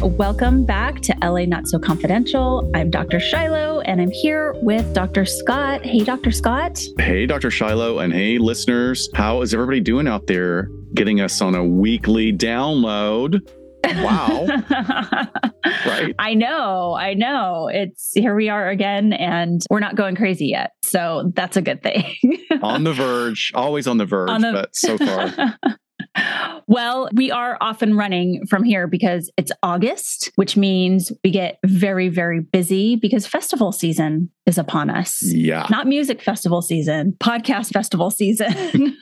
Welcome back to LA Not So Confidential. I'm Dr. Shiloh and I'm here with Dr. Scott. Hey, Dr. Scott. Hey, Dr. Shiloh, and hey, listeners. How is everybody doing out there getting us on a weekly download? Wow. right. I know. I know. It's here we are again, and we're not going crazy yet. So that's a good thing. on the verge, always on the verge, on the... but so far. well, we are off and running from here because it's August, which means we get very, very busy because festival season is upon us. Yeah. Not music festival season, podcast festival season.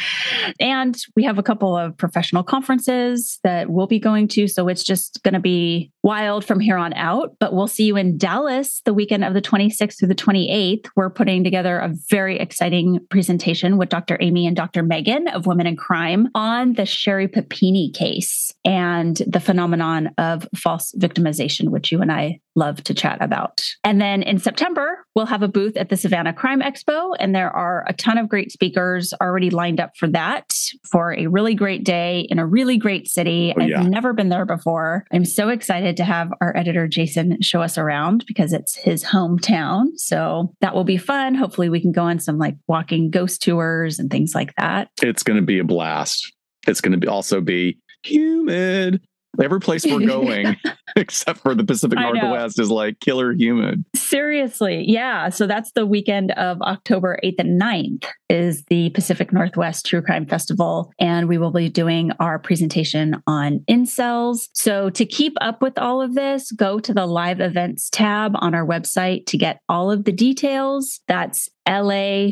and we have a couple of professional conferences that we'll be going to. So it's just going to be wild from here on out. But we'll see you in Dallas the weekend of the 26th through the 28th. We're putting together a very exciting presentation with Dr. Amy and Dr. Megan of Women in Crime on the Sherri Papini case and the phenomenon of false victimization, which you and I love to chat about. And then in September, we'll have a booth at the Savannah Crime Expo, and there are a ton of great speakers already lined up for that for a really great day in a really great city. Oh, yeah. I've never been there before. I'm so excited to have our editor, Jason, show us around because it's his hometown. So that will be fun. Hopefully, we can go on some like walking ghost tours and things like that. It's going to be a blast. It's going to be also be humid Every place we're going, except for the Pacific Northwest, is like killer humid. Seriously. Yeah. So that's the weekend of October 8th and 9th is the Pacific Northwest True Crime Festival. And we will be doing our presentation on incels. So to keep up with all of this, go to the live events tab on our website to get all of the details. That's la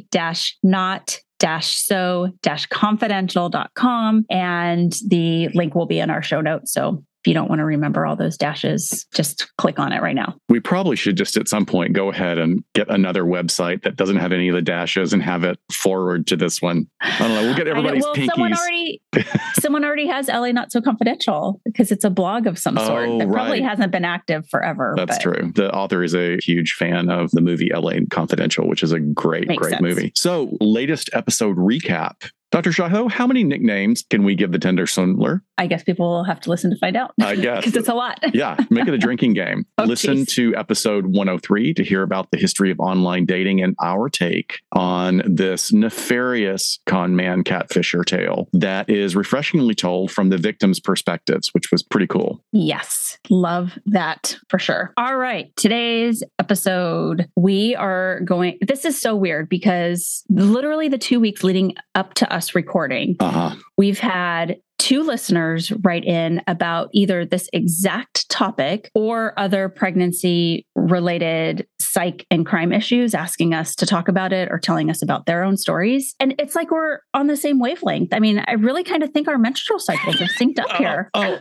not dash so dash confidential.com and the link will be in our show notes. So if you don't want to remember all those dashes, just click on it right now. We probably should just at some point go ahead and get another website that doesn't have any of the dashes and have it forward to this one. I don't know. We'll get everybody's well, pinkies. Someone already, someone already has LA Not So Confidential because it's a blog of some sort oh, that probably right. hasn't been active forever. That's but. true. The author is a huge fan of the movie LA Confidential, which is a great, Makes great sense. movie. So, latest episode recap Dr. Shiloh, how many nicknames can we give the tender swindler? I guess people will have to listen to find out. I guess. Because it's a lot. yeah. Make it a drinking game. oh, listen geez. to episode 103 to hear about the history of online dating and our take on this nefarious con man catfisher tale that is refreshingly told from the victim's perspectives, which was pretty cool. Yes. Love that for sure. All right. Today's episode, we are going, this is so weird because literally the two weeks leading up to us recording, uh-huh. we've had two listeners write in about either this exact topic or other pregnancy related psych and crime issues, asking us to talk about it or telling us about their own stories. And it's like we're on the same wavelength. I mean, I really kind of think our menstrual cycles are synced up oh, here. Oh,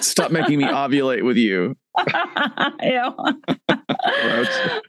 stop making me ovulate with you.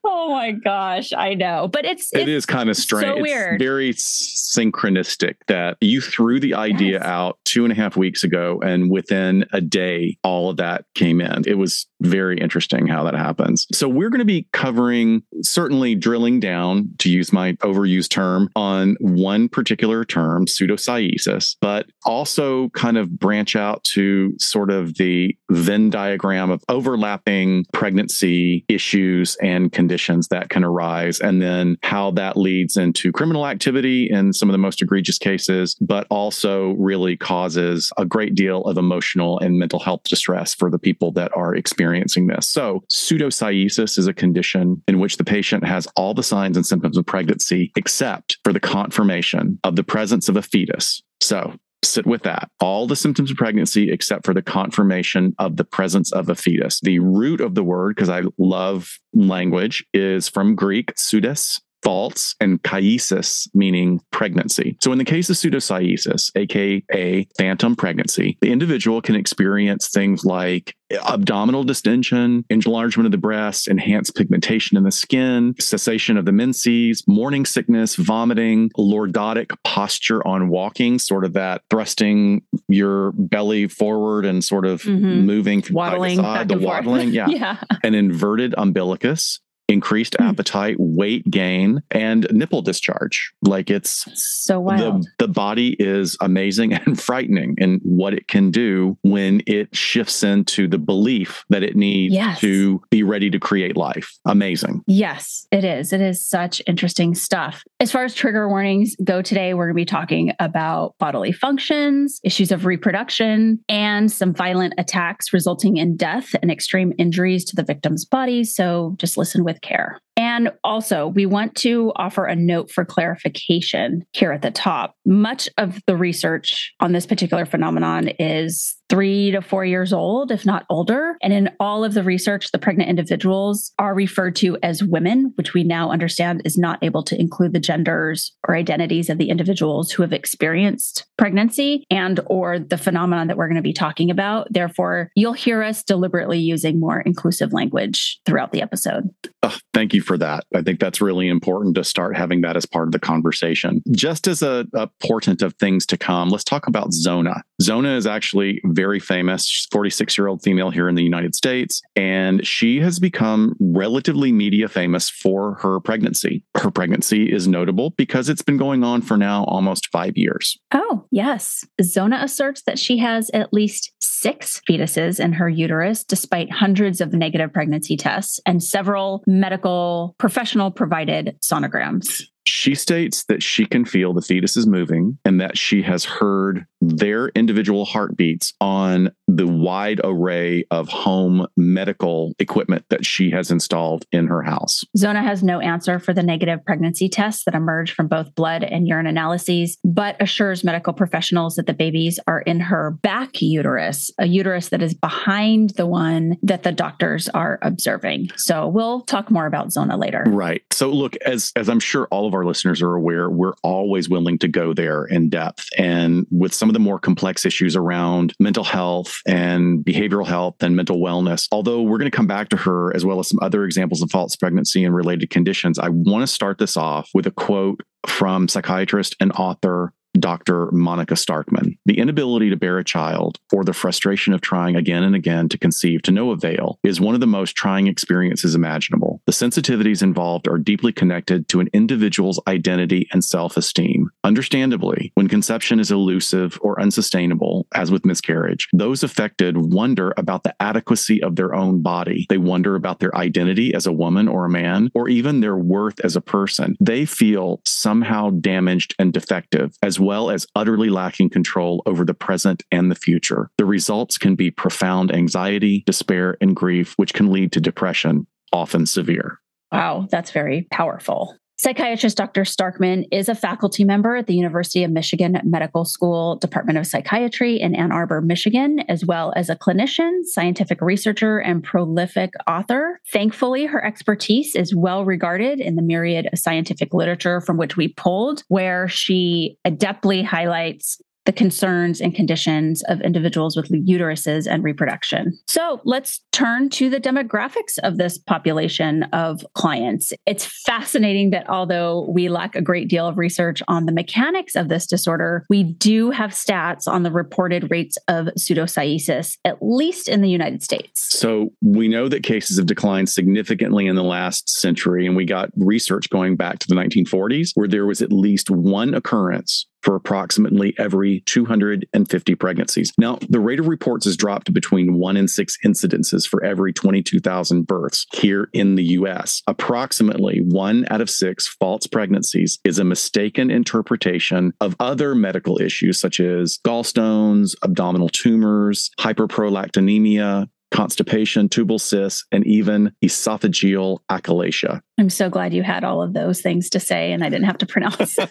Oh my gosh, I know. But it's, it's it is kind of strange. So weird. It's very synchronistic that you threw the idea yes. out two and a half weeks ago and within a day all of that came in. It was very interesting how that happens. So we're going to be covering certainly drilling down to use my overused term on one particular term, pseudocyesis, but also kind of branch out to sort of the Venn diagram of over overlapping pregnancy issues and conditions that can arise, and then how that leads into criminal activity in some of the most egregious cases, but also really causes a great deal of emotional and mental health distress for the people that are experiencing this. So, pseudocyesis is a condition in which the patient has all the signs and symptoms of pregnancy except for the confirmation of the presence of a fetus. So, sit with that. All the symptoms of pregnancy, except for the confirmation of the presence of a fetus. The root of the word, because I love language, is from Greek, pseudos, false, and kyesis, meaning pregnancy. So, in the case of pseudocyesis, aka phantom pregnancy, the individual can experience things like abdominal distension, enlargement of the breast, enhanced pigmentation in the skin, cessation of the menses, morning sickness, vomiting, lordotic posture on walking, sort of that thrusting your belly forward and sort of mm-hmm. moving from waddling, side to side, the waddling, yeah. yeah, an inverted umbilicus, increased mm. appetite, weight gain, and nipple discharge. Like it's so wild. The, the body is amazing and frightening in what it can do when it shifts into the belief that it needs yes. to be ready to create life. Amazing. Yes, it is. It is such interesting stuff. As far as trigger warnings go today, we're going to be talking about bodily functions, issues of reproduction, and some violent attacks resulting in death and extreme injuries to the victim's body. So just listen with care. And also, we want to offer a note for clarification here at the top. Much of the research on this particular phenomenon is three to four years old, if not older. And in all of the research, the pregnant individuals are referred to as women, which we now understand is not able to include the genders or identities of the individuals who have experienced pregnancy and or the phenomenon that we're going to be talking about. Therefore, you'll hear us deliberately using more inclusive language throughout the episode. Oh, thank you for that. I think that's really important to start having that as part of the conversation. Just as a, a portent of things to come, let's talk about Zona. Zona is actually very famous. She's 46 year old female here in the United States, and she has become relatively media famous for her pregnancy. Her pregnancy is notable because it's been going on for now almost five years. Oh, yes. Zona asserts that she has at least six fetuses in her uterus, despite hundreds of negative pregnancy tests and several medical professional provided sonograms. She states that she can feel the fetus is moving and that she has heard their individual heartbeats on the wide array of home medical equipment that she has installed in her house. Zona has no answer for the negative pregnancy tests that emerge from both blood and urine analyses, but assures medical professionals that the babies are in her back uterus, a uterus that is behind the one that the doctors are observing. So we'll talk more about Zona later. Right. So look, as as I'm sure all of our listeners are aware, we're always willing to go there in depth and with some of the more complex issues around mental health and behavioral health and mental wellness. Although we're going to come back to her as well as some other examples of false pregnancy and related conditions, I want to start this off with a quote from psychiatrist and author Dr. Monica Starkman. The inability to bear a child or the frustration of trying again and again to conceive to no avail is one of the most trying experiences imaginable. The sensitivities involved are deeply connected to an individual's identity and self esteem. Understandably, when conception is elusive or unsustainable, as with miscarriage, those affected wonder about the adequacy of their own body. They wonder about their identity as a woman or a man, or even their worth as a person. They feel somehow damaged and defective, as well well as utterly lacking control over the present and the future. The results can be profound anxiety, despair, and grief, which can lead to depression, often severe. Wow, that's very powerful. Psychiatrist Dr. Starkman is a faculty member at the University of Michigan Medical School Department of Psychiatry in Ann Arbor, Michigan, as well as a clinician, scientific researcher, and prolific author. Thankfully, her expertise is well regarded in the myriad of scientific literature from which we pulled, where she adeptly highlights the concerns and conditions of individuals with uteruses and reproduction. So let's turn to the demographics of this population of clients. It's fascinating that although we lack a great deal of research on the mechanics of this disorder, we do have stats on the reported rates of pseudocyesis, at least in the United States. So we know that cases have declined significantly in the last century, and we got research going back to the 1940s where there was at least one occurrence for approximately every 250 pregnancies. Now, the rate of reports has dropped to between one and six incidences for every 22,000 births here in the US. Approximately one out of six false pregnancies is a mistaken interpretation of other medical issues such as gallstones, abdominal tumors, hyperprolactinemia, constipation, tubal cysts, and even esophageal achalasia. I'm so glad you had all of those things to say and I didn't have to pronounce.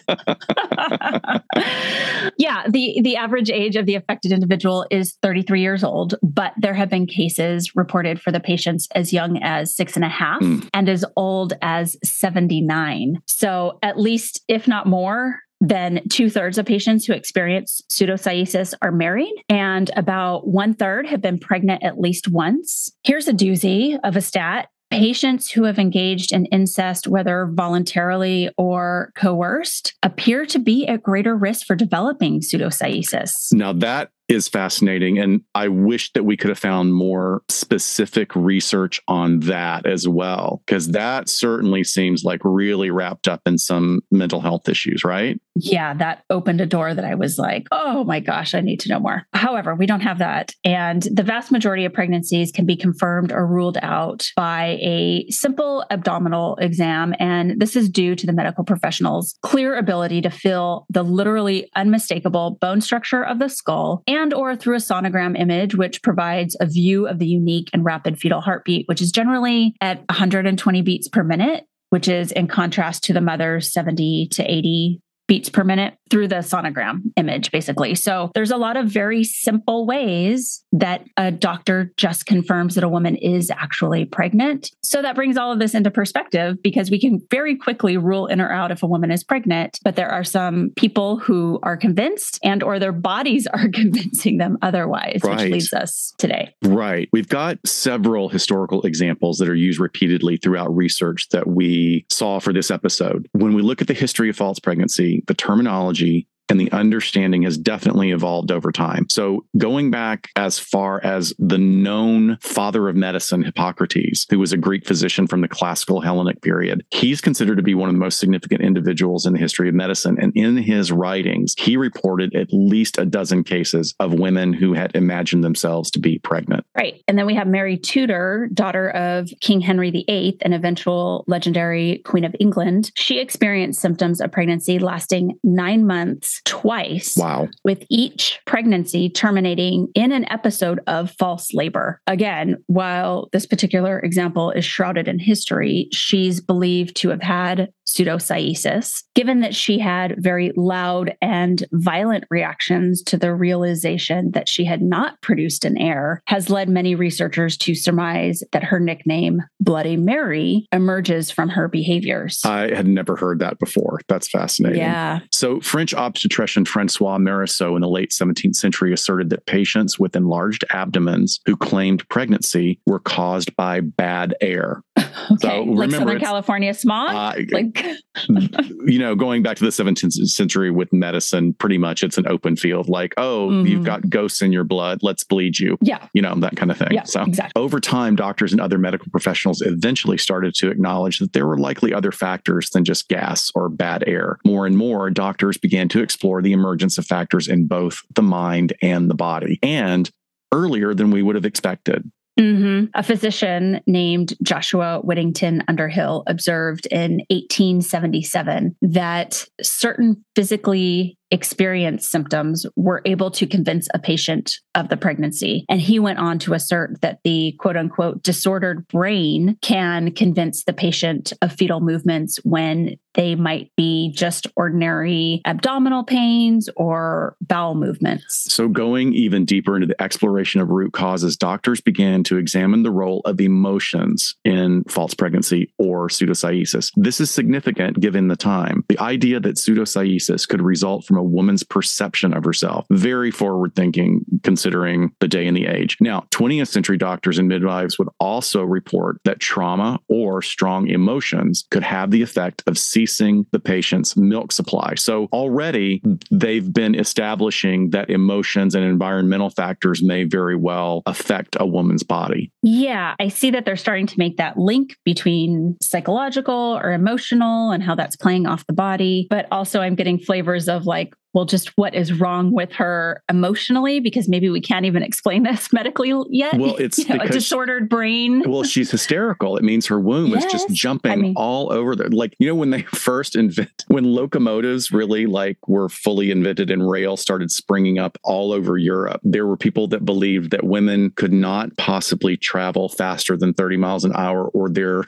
yeah, the the average age of the affected individual is 33 years old, but there have been cases reported for the patients as young as six and a half mm. and as old as 79. So at least, if not more, then two thirds of patients who experience pseudocyesis are married, and about one third have been pregnant at least once. Here's a doozy of a stat patients who have engaged in incest, whether voluntarily or coerced, appear to be at greater risk for developing pseudocyesis. Now, that is fascinating. And I wish that we could have found more specific research on that as well, because that certainly seems like really wrapped up in some mental health issues, right? Yeah, that opened a door that I was like, oh my gosh, I need to know more. However, we don't have that. And the vast majority of pregnancies can be confirmed or ruled out by a simple abdominal exam. And this is due to the medical professional's clear ability to feel the literally unmistakable bone structure of the skull and or through a sonogram image, which provides a view of the unique and rapid fetal heartbeat, which is generally at 120 beats per minute which is in contrast to the mother's 70 to 80 beats per minute through the sonogram image, basically. So there's a lot of very simple ways that a doctor just confirms that a woman is actually pregnant. So that brings all of this into perspective because we can very quickly rule in or out if a woman is pregnant, but there are some people who are convinced and or their bodies are convincing them otherwise, right. which leads us today. Right. We've got several historical examples that are used repeatedly throughout research that we saw for this episode. When we look at the history of false pregnancy, the terminology and the understanding has definitely evolved over time. So, going back as far as the known father of medicine, Hippocrates, who was a Greek physician from the classical Hellenic period, he's considered to be one of the most significant individuals in the history of medicine. And in his writings, he reported at least a dozen cases of women who had imagined themselves to be pregnant. Right. And then we have Mary Tudor, daughter of King Henry VIII and eventual legendary Queen of England. She experienced symptoms of pregnancy lasting nine months twice. Wow. With each pregnancy terminating in an episode of false labor. Again, while this particular example is shrouded in history, she's believed to have had pseudocyesis, given that she had very loud and violent reactions to the realization that she had not produced an heir, has led many researchers to surmise that her nickname, Bloody Mary, emerges from her behaviors. I had never heard that before. That's fascinating. Yeah. So, French obstetrician Francois Marescot in the late 17th century asserted that patients with enlarged abdomens who claimed pregnancy were caused by bad air. Okay. So like Southern California smog? Uh, like you know, going back to the 17th century with medicine, pretty much it's an open field. Like, oh, mm-hmm. you've got ghosts in your blood. Let's bleed you. Yeah. You know, that kind of thing. Yeah, so exactly. over time, doctors and other medical professionals eventually started to acknowledge that there were likely other factors than just gas or bad air. More and more, doctors began to explore the emergence of factors in both the mind and the body. And earlier than we would have expected. Mm-hmm. A physician named Joshua Whittington Underhill observed in 1877 that certain physically experienced symptoms were able to convince a patient of the pregnancy. And he went on to assert that the quote unquote disordered brain can convince the patient of fetal movements when they might be just ordinary abdominal pains or bowel movements. So, going even deeper into the exploration of root causes, doctors began to examine the role of emotions in false pregnancy or pseudocyesis. This is significant given the time. The idea that pseudocyesis could result from a woman's perception of herself. Very forward thinking considering the day and the age. Now, 20th century doctors and midwives would also report that trauma or strong emotions could have the effect of ceasing the patient's milk supply. So already they've been establishing that emotions and environmental factors may very well affect a woman's body. Yeah, I see that they're starting to make that link between psychological or emotional and how that's playing off the body. But also, I'm getting flavors of like well, just what is wrong with her emotionally, because maybe we can't even explain this medically yet. Well, it's you know, a disordered brain. Well, she's hysterical. It means her womb yes. is just jumping I mean, all over there. Like, you know, when they first invent, when locomotives really like were fully invented and rail started springing up all over Europe, there were people that believed that women could not possibly travel faster than 30 miles an hour or their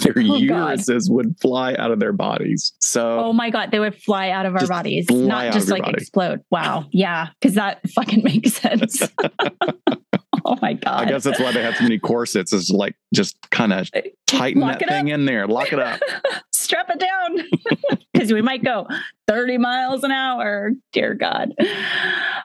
their oh, uteruses God. would fly out of their bodies. So, oh my God, they would fly out of our bodies, not just like body. explode. Wow. Yeah. Cause that fucking makes sense. oh my God. I guess that's why they have so many corsets is like just kind of tighten Lock that thing up. in there, lock it up, strap it down because we might go. 30 miles an hour. Dear God.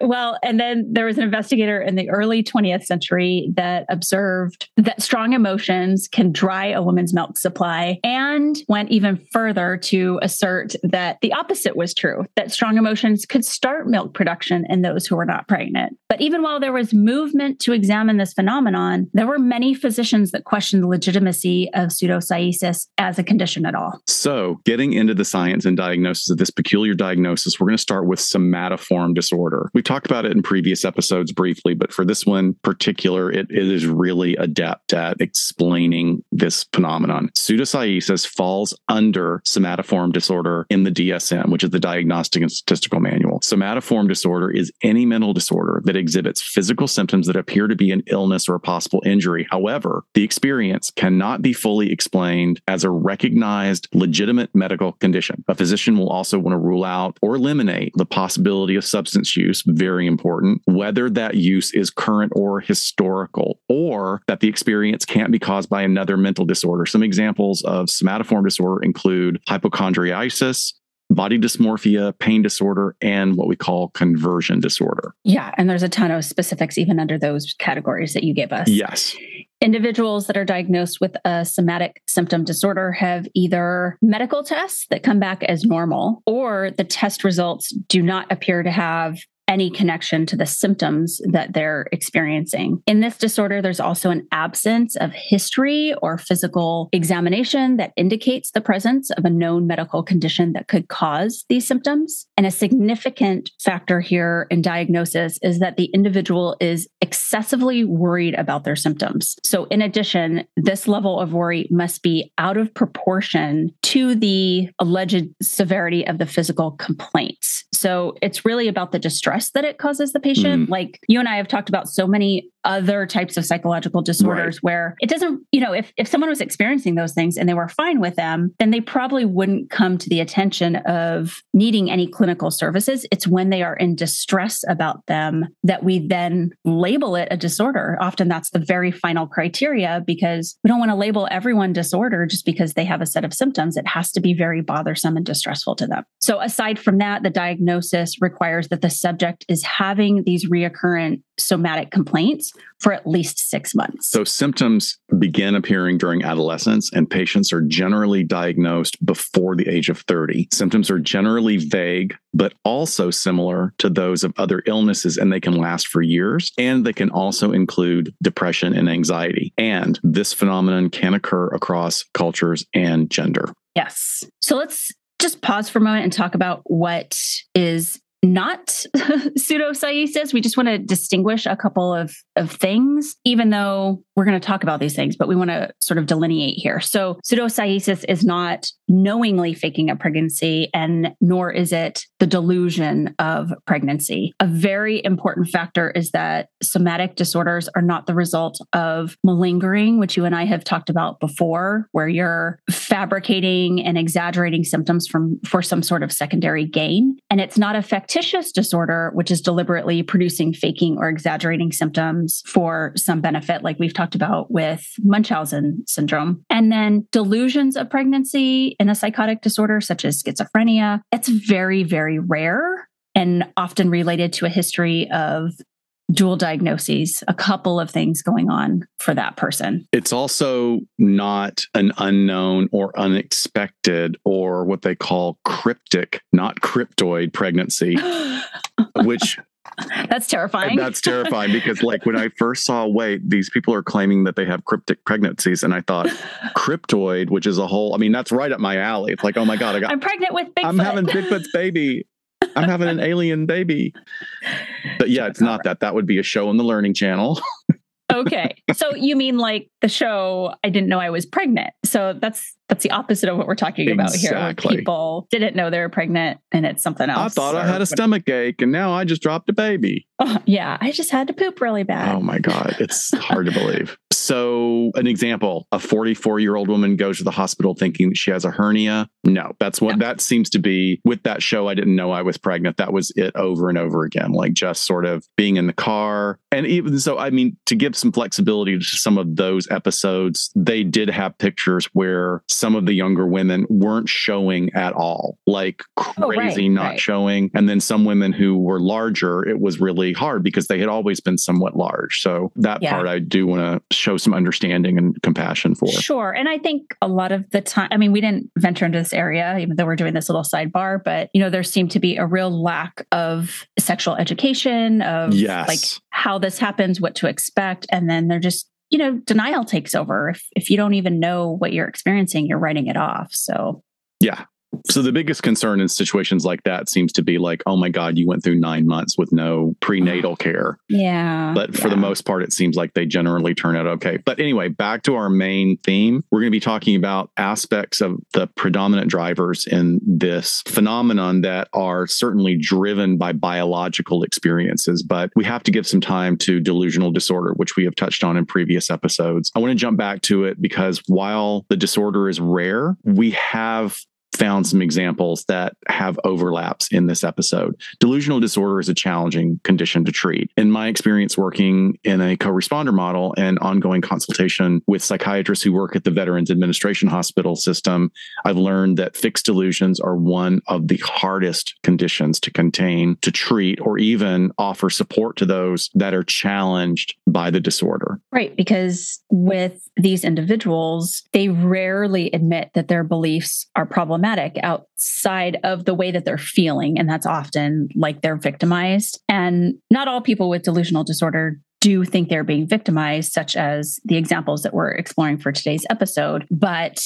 Well, and then there was an investigator in the early 20th century that observed that strong emotions can dry a woman's milk supply and went even further to assert that the opposite was true, that strong emotions could start milk production in those who were not pregnant. But even while there was movement to examine this phenomenon, there were many physicians that questioned the legitimacy of pseudocyesis as a condition at all. So, getting into the science and diagnosis of this peculiar diagnosis, we're going to start with somatoform disorder. We talked about it in previous episodes briefly, but for this one particular, it, it is really adept at explaining this phenomenon. Pseudocyesis falls under somatoform disorder in the DSM, which is the Diagnostic and Statistical Manual. Somatoform disorder is any mental disorder that exhibits physical symptoms that appear to be an illness or a possible injury. However, the experience cannot be fully explained as a recognized legitimate medical condition. A physician will also want to rule out or eliminate the possibility of substance use, very important, whether that use is current or historical, or that the experience can't be caused by another mental disorder. Some examples of somatoform disorder include hypochondriasis, body dysmorphia, pain disorder, and what we call conversion disorder. Yeah. And there's a ton of specifics even under those categories that you gave us. Yes. Individuals that are diagnosed with a somatic symptom disorder have either medical tests that come back as normal, or the test results do not appear to have any connection to the symptoms that they're experiencing. In this disorder, there's also an absence of history or physical examination that indicates the presence of a known medical condition that could cause these symptoms. And a significant factor here in diagnosis is that the individual is excessively worried about their symptoms. So, in addition, this level of worry must be out of proportion to the alleged severity of the physical complaints. So, it's really about the distress stress that it causes the patient. Mm. Like you and I have talked about so many other types of psychological disorders right. where it doesn't, you know, if, if someone was experiencing those things and they were fine with them, then they probably wouldn't come to the attention of needing any clinical services. It's when they are in distress about them that we then label it a disorder. Often that's the very final criteria because we don't want to label everyone disorder just because they have a set of symptoms. It has to be very bothersome and distressful to them. So aside from that, the diagnosis requires that the subject is having these reoccurrent somatic complaints for at least six months. So, symptoms begin appearing during adolescence, and patients are generally diagnosed before the age of 30. Symptoms are generally vague, but also similar to those of other illnesses, and they can last for years. And they can also include depression and anxiety. And this phenomenon can occur across cultures and gender. Yes. So, let's just pause for a moment and talk about what is not pseudocyesis. We just want to distinguish a couple of, of things, even though we're going to talk about these things, but we want to sort of delineate here. So, pseudocyesis is not knowingly faking a pregnancy, and nor is it the delusion of pregnancy. A very important factor is that somatic disorders are not the result of malingering, which you and I have talked about before, where you're fabricating and exaggerating symptoms from for some sort of secondary gain. And it's not a factitious disorder, which is deliberately producing faking or exaggerating symptoms for some benefit, like we've talked about with Munchausen syndrome. And then delusions of pregnancy in a psychotic disorder, such as schizophrenia, it's very, very rare and often related to a history of dual diagnoses, a couple of things going on for that person. It's also not an unknown or unexpected or what they call cryptic, not cryptoid pregnancy, which that's terrifying. that's terrifying because, like, when I first saw, wait, these people are claiming that they have cryptic pregnancies, and I thought cryptoid, which is a whole. I mean, that's right up my alley. It's like, oh my god, I got. I'm pregnant with Bigfoot. I'm having Bigfoot's baby. I'm having an alien baby. But yeah, it's not that. That would be a show on the Learning Channel. okay. So you mean like the show I didn't know I was pregnant. So that's that's the opposite of what we're talking about exactly. here. People didn't know they were pregnant and it's something else. I thought I had a stomach ache and now I just dropped a baby. Oh, yeah, I just had to poop really bad. Oh my god, it's hard to believe. So, an example a 44 year old woman goes to the hospital thinking that she has a hernia. No, that's what that seems to be. With that show, I didn't know I was pregnant. That was it over and over again, like just sort of being in the car. And even so, I mean, to give some flexibility to some of those episodes, they did have pictures where some of the younger women weren't showing at all, like crazy oh, right, not right. showing. And then some women who were larger, it was really hard because they had always been somewhat large. So that yeah. part I do want to show some understanding and compassion for. Sure. And I think a lot of the time, I mean, we didn't venture into this area, even though we're doing this little sidebar, but, you know, there seemed to be a real lack of sexual education, of yes. like how this happens, what to expect. And then they're just, you know, denial takes over. If, if you don't even know what you're experiencing, you're writing it off. So, yeah, so the biggest concern in situations like that seems to be like, oh my God, you went through nine months with no prenatal care. Yeah. But for yeah. the most part, it seems like they generally turn out okay. But anyway, back to our main theme. We're going to be talking about aspects of the predominant drivers in this phenomenon that are certainly driven by biological experiences. But we have to give some time to delusional disorder, which we have touched on in previous episodes. I want to jump back to it because while the disorder is rare, we have found some examples that have overlaps in this episode. Delusional disorder is a challenging condition to treat. In my experience working in a co responder model and ongoing consultation with psychiatrists who work at the Veterans Administration Hospital system, I've learned that fixed delusions are one of the hardest conditions to contain, to treat, or even offer support to those that are challenged by the disorder. Right. Because with these individuals, they rarely admit that their beliefs are problematic outside of the way that they're feeling. And that's often like they're victimized. And not all people with delusional disorder do think they're being victimized, such as the examples that we're exploring for today's episode. But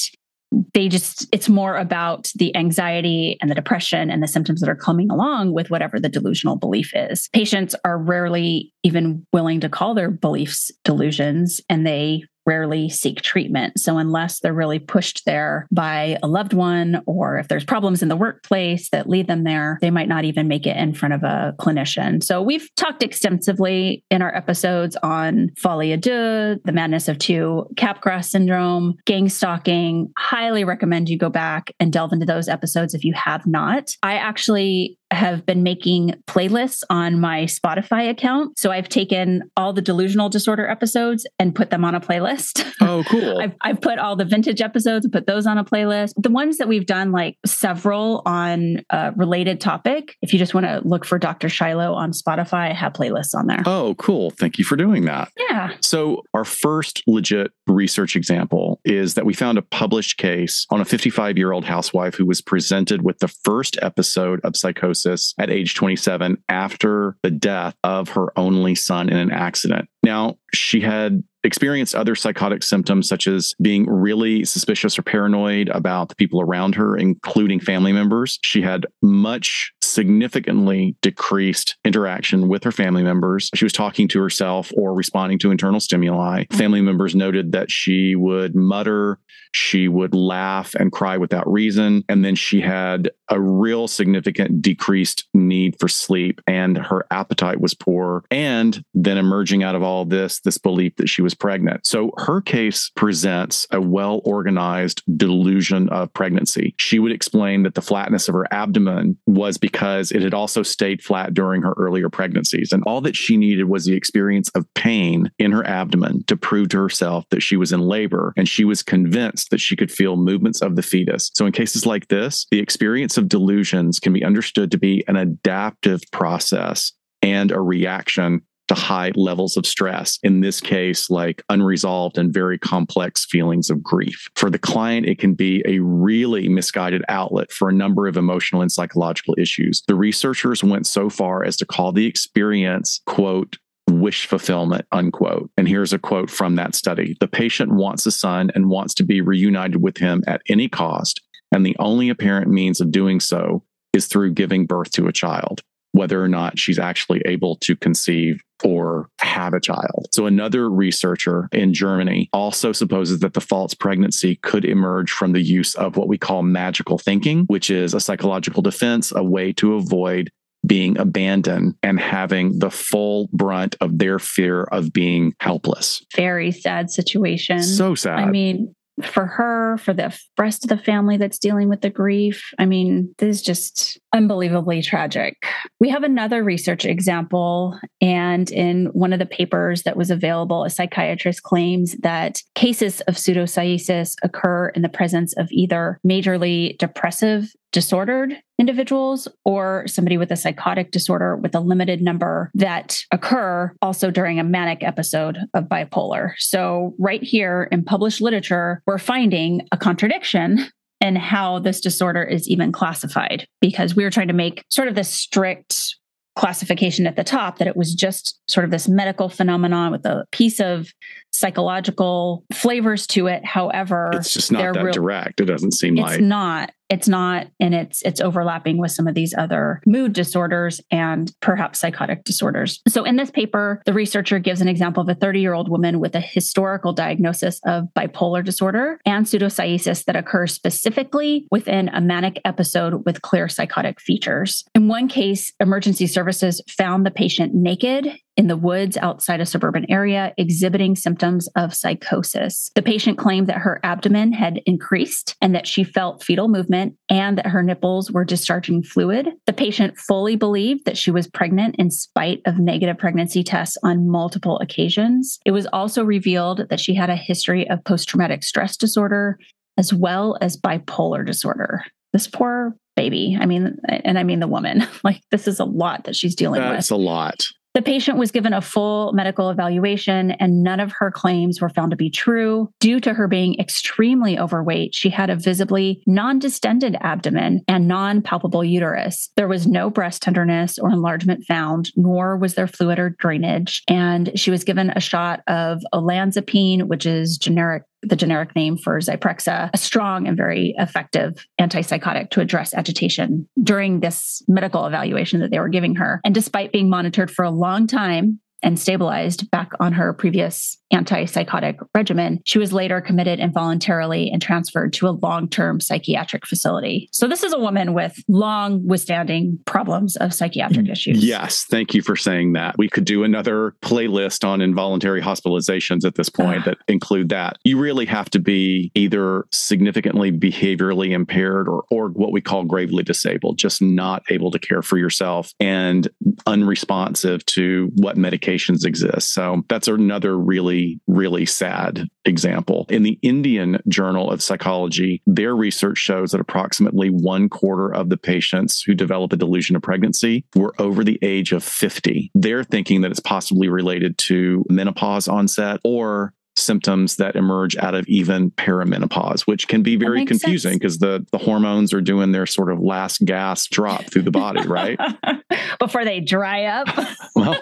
they just it's more about the anxiety and the depression and the symptoms that are coming along with whatever the delusional belief is patients are rarely even willing to call their beliefs delusions and they rarely seek treatment. So, unless they're really pushed there by a loved one, or if there's problems in the workplace that lead them there, they might not even make it in front of a clinician. So, we've talked extensively in our episodes on folie à deux, the madness of two, Capgras syndrome, gang stalking. Highly recommend you go back and delve into those episodes if you have not. I actually have been making playlists on my Spotify account. So I've taken all the delusional disorder episodes and put them on a playlist. Oh, cool. I've, I've put all the vintage episodes and put those on a playlist. The ones that we've done, like several on a related topic, if you just want to look for Dr. Shiloh on Spotify, I have playlists on there. Oh, cool. Thank you for doing that. Yeah. So our first legit research example is that we found a published case on a 55 year old housewife who was presented with the first episode of psychosis psychosis at age 27 after the death of her only son in an accident. Now, she had experienced other psychotic symptoms such as being really suspicious or paranoid about the people around her, including family members. She had much significantly decreased interaction with her family members. She was talking to herself or responding to internal stimuli. Mm-hmm. Family members noted that she would mutter, she would laugh and cry without reason. And then she had a real significant decreased need for sleep and her appetite was poor. And then emerging out of all this, this belief that she was pregnant. So her case presents a well organized delusion of pregnancy. She would explain that the flatness of her abdomen was because it had also stayed flat during her earlier pregnancies. And all that she needed was the experience of pain in her abdomen to prove to herself that she was in labor. And she was convinced that she could feel movements of the fetus. So in cases like this, the experience of delusions can be understood to be an adaptive process and a reaction to high levels of stress. In this case, like unresolved and very complex feelings of grief. For the client, it can be a really misguided outlet for a number of emotional and psychological issues. The researchers went so far as to call the experience, quote, wish fulfillment, unquote. And here's a quote from that study The patient wants a son and wants to be reunited with him at any cost. And the only apparent means of doing so is through giving birth to a child whether or not she's actually able to conceive or have a child. So, another researcher in Germany also supposes that the false pregnancy could emerge from the use of what we call magical thinking, which is a psychological defense, a way to avoid being abandoned and having the full brunt of their fear of being helpless. Very sad situation. So sad. I mean, for her, for the rest of the family that's dealing with the grief. I mean, this is just unbelievably tragic. We have another research example, and in one of the papers that was available, a psychiatrist claims that cases of pseudocyesis occur in the presence of either majorly depressive disordered individuals or somebody with a psychotic disorder with a limited number that occur also during a manic episode of bipolar. So, right here in published literature, we're finding a contradiction in how this disorder is even classified because we were trying to make sort of this strict classification at the top that it was just sort of this medical phenomenon with a piece of psychological flavors to it. However, it's just not that real, direct. It doesn't seem it's like it's not it's not and it's it's overlapping with some of these other mood disorders and perhaps psychotic disorders. So in this paper the researcher gives an example of a 30 year old woman with a historical diagnosis of bipolar disorder and pseudocyesis that occurs specifically within a manic episode with clear psychotic features. In one case emergency services found the patient naked in the woods outside a suburban area exhibiting symptoms of psychosis. The patient claimed that her abdomen had increased and that she felt fetal movement and that her nipples were discharging fluid. The patient fully believed that she was pregnant in spite of negative pregnancy tests on multiple occasions. It was also revealed that she had a history of post traumatic stress disorder as well as bipolar disorder. This poor baby. I mean, and I mean the woman. Like, this is a lot that she's dealing That's with. That's a lot. The patient was given a full medical evaluation, and none of her claims were found to be true. Due to her being extremely overweight, she had a visibly non distended abdomen and non palpable uterus. There was no breast tenderness or enlargement found, nor was there fluid or drainage. And she was given a shot of olanzapine, which is generic the generic name for Zyprexa, a strong and very effective antipsychotic to address agitation during this medical evaluation that they were giving her. And despite being monitored for a long time, and stabilized back on her previous antipsychotic regimen, she was later committed involuntarily and transferred to a long term psychiatric facility. So, this is a woman with long withstanding problems of psychiatric mm, issues. Yes. Thank you for saying that. We could do another playlist on involuntary hospitalizations at this point that include that. You really have to be either significantly behaviorally impaired or, or what we call gravely disabled, just not able to care for yourself and unresponsive to what medications exist. So, that's another really, really sad example. In the Indian Journal of Psychology, their research shows that approximately one quarter of the patients who develop a delusion of pregnancy were over the age of 50. They're thinking that it's possibly related to menopause onset or symptoms that emerge out of even perimenopause, which can be very confusing because the, the hormones are doing their sort of last gas drop through the body, right? Before they dry up. well,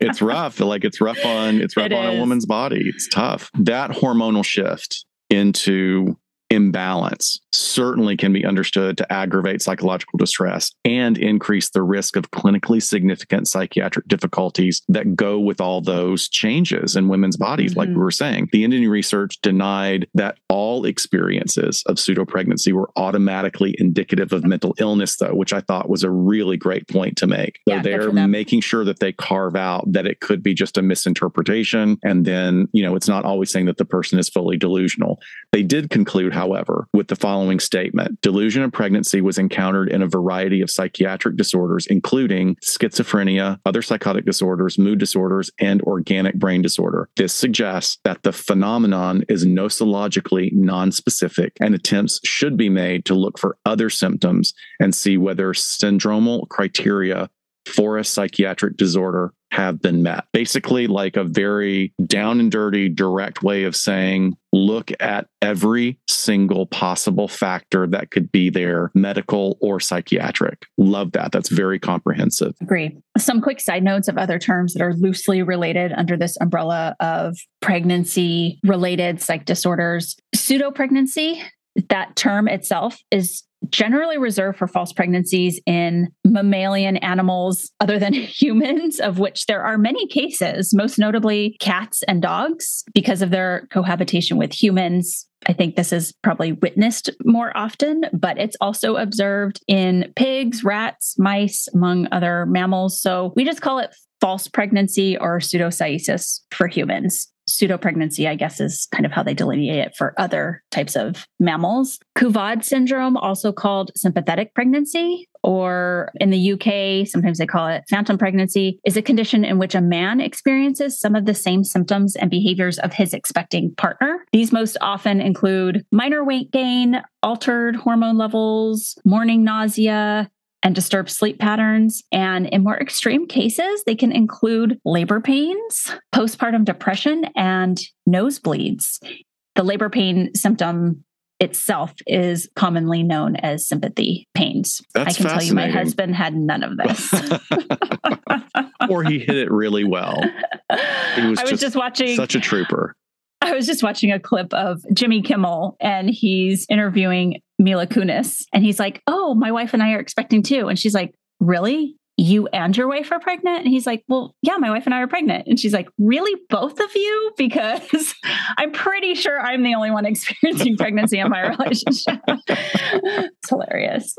it's rough. Like it's rough on it's rough it on is. a woman's body. It's tough. That hormonal shift into imbalance certainly can be understood to aggravate psychological distress and increase the risk of clinically significant psychiatric difficulties that go with all those changes in women's bodies, mm-hmm. like we were saying. The Indian research denied that all experiences of pseudo pregnancy were automatically indicative of mental illness, though, which I thought was a really great point to make. So yeah, they're making sure that they carve out that it could be just a misinterpretation. And then, you know, it's not always saying that the person is fully delusional. They did conclude, however, with the following statement Delusion of pregnancy was encountered in a variety of psychiatric disorders, including schizophrenia, other psychotic disorders, mood disorders, and organic brain disorder. This suggests that the phenomenon is nosologically nonspecific, and attempts should be made to look for other symptoms and see whether syndromal criteria for a psychiatric disorder have been met. Basically, like a very down and dirty, direct way of saying, look at every single possible factor that could be there, medical or psychiatric. Love that. That's very comprehensive. Agree. Some quick side notes of other terms that are loosely related under this umbrella of pregnancy related psych disorders. Pseudo pregnancy that term itself is generally reserved for false pregnancies in mammalian animals other than humans, of which there are many cases, most notably cats and dogs, because of their cohabitation with humans I think this is probably witnessed more often, but it's also observed in pigs, rats, mice, among other mammals. So we just call it false pregnancy or pseudocyesis for humans. Pseudo pregnancy, I guess, is kind of how they delineate it for other types of mammals. Couvade syndrome, also called sympathetic pregnancy, or in the UK, sometimes they call it phantom pregnancy, is a condition in which a man experiences some of the same symptoms and behaviors of his expecting partner. These most often include minor weight gain, altered hormone levels, morning nausea, and disturbed sleep patterns. And in more extreme cases, they can include labor pains, postpartum depression, and nosebleeds. The labor pain symptom itself is commonly known as sympathy pains. That's I can tell you my husband had none of this. or he hit it really well. He was, I was just, just watching such a trooper. I was just watching a clip of Jimmy Kimmel and he's interviewing Mila Kunis and he's like, "Oh, my wife and I are expecting too." And she's like, "Really? You and your wife are pregnant?" And he's like, "Well, yeah, my wife and I are pregnant." And she's like, "Really, both of you? Because I'm pretty sure I'm the only one experiencing pregnancy in my relationship." it's hilarious.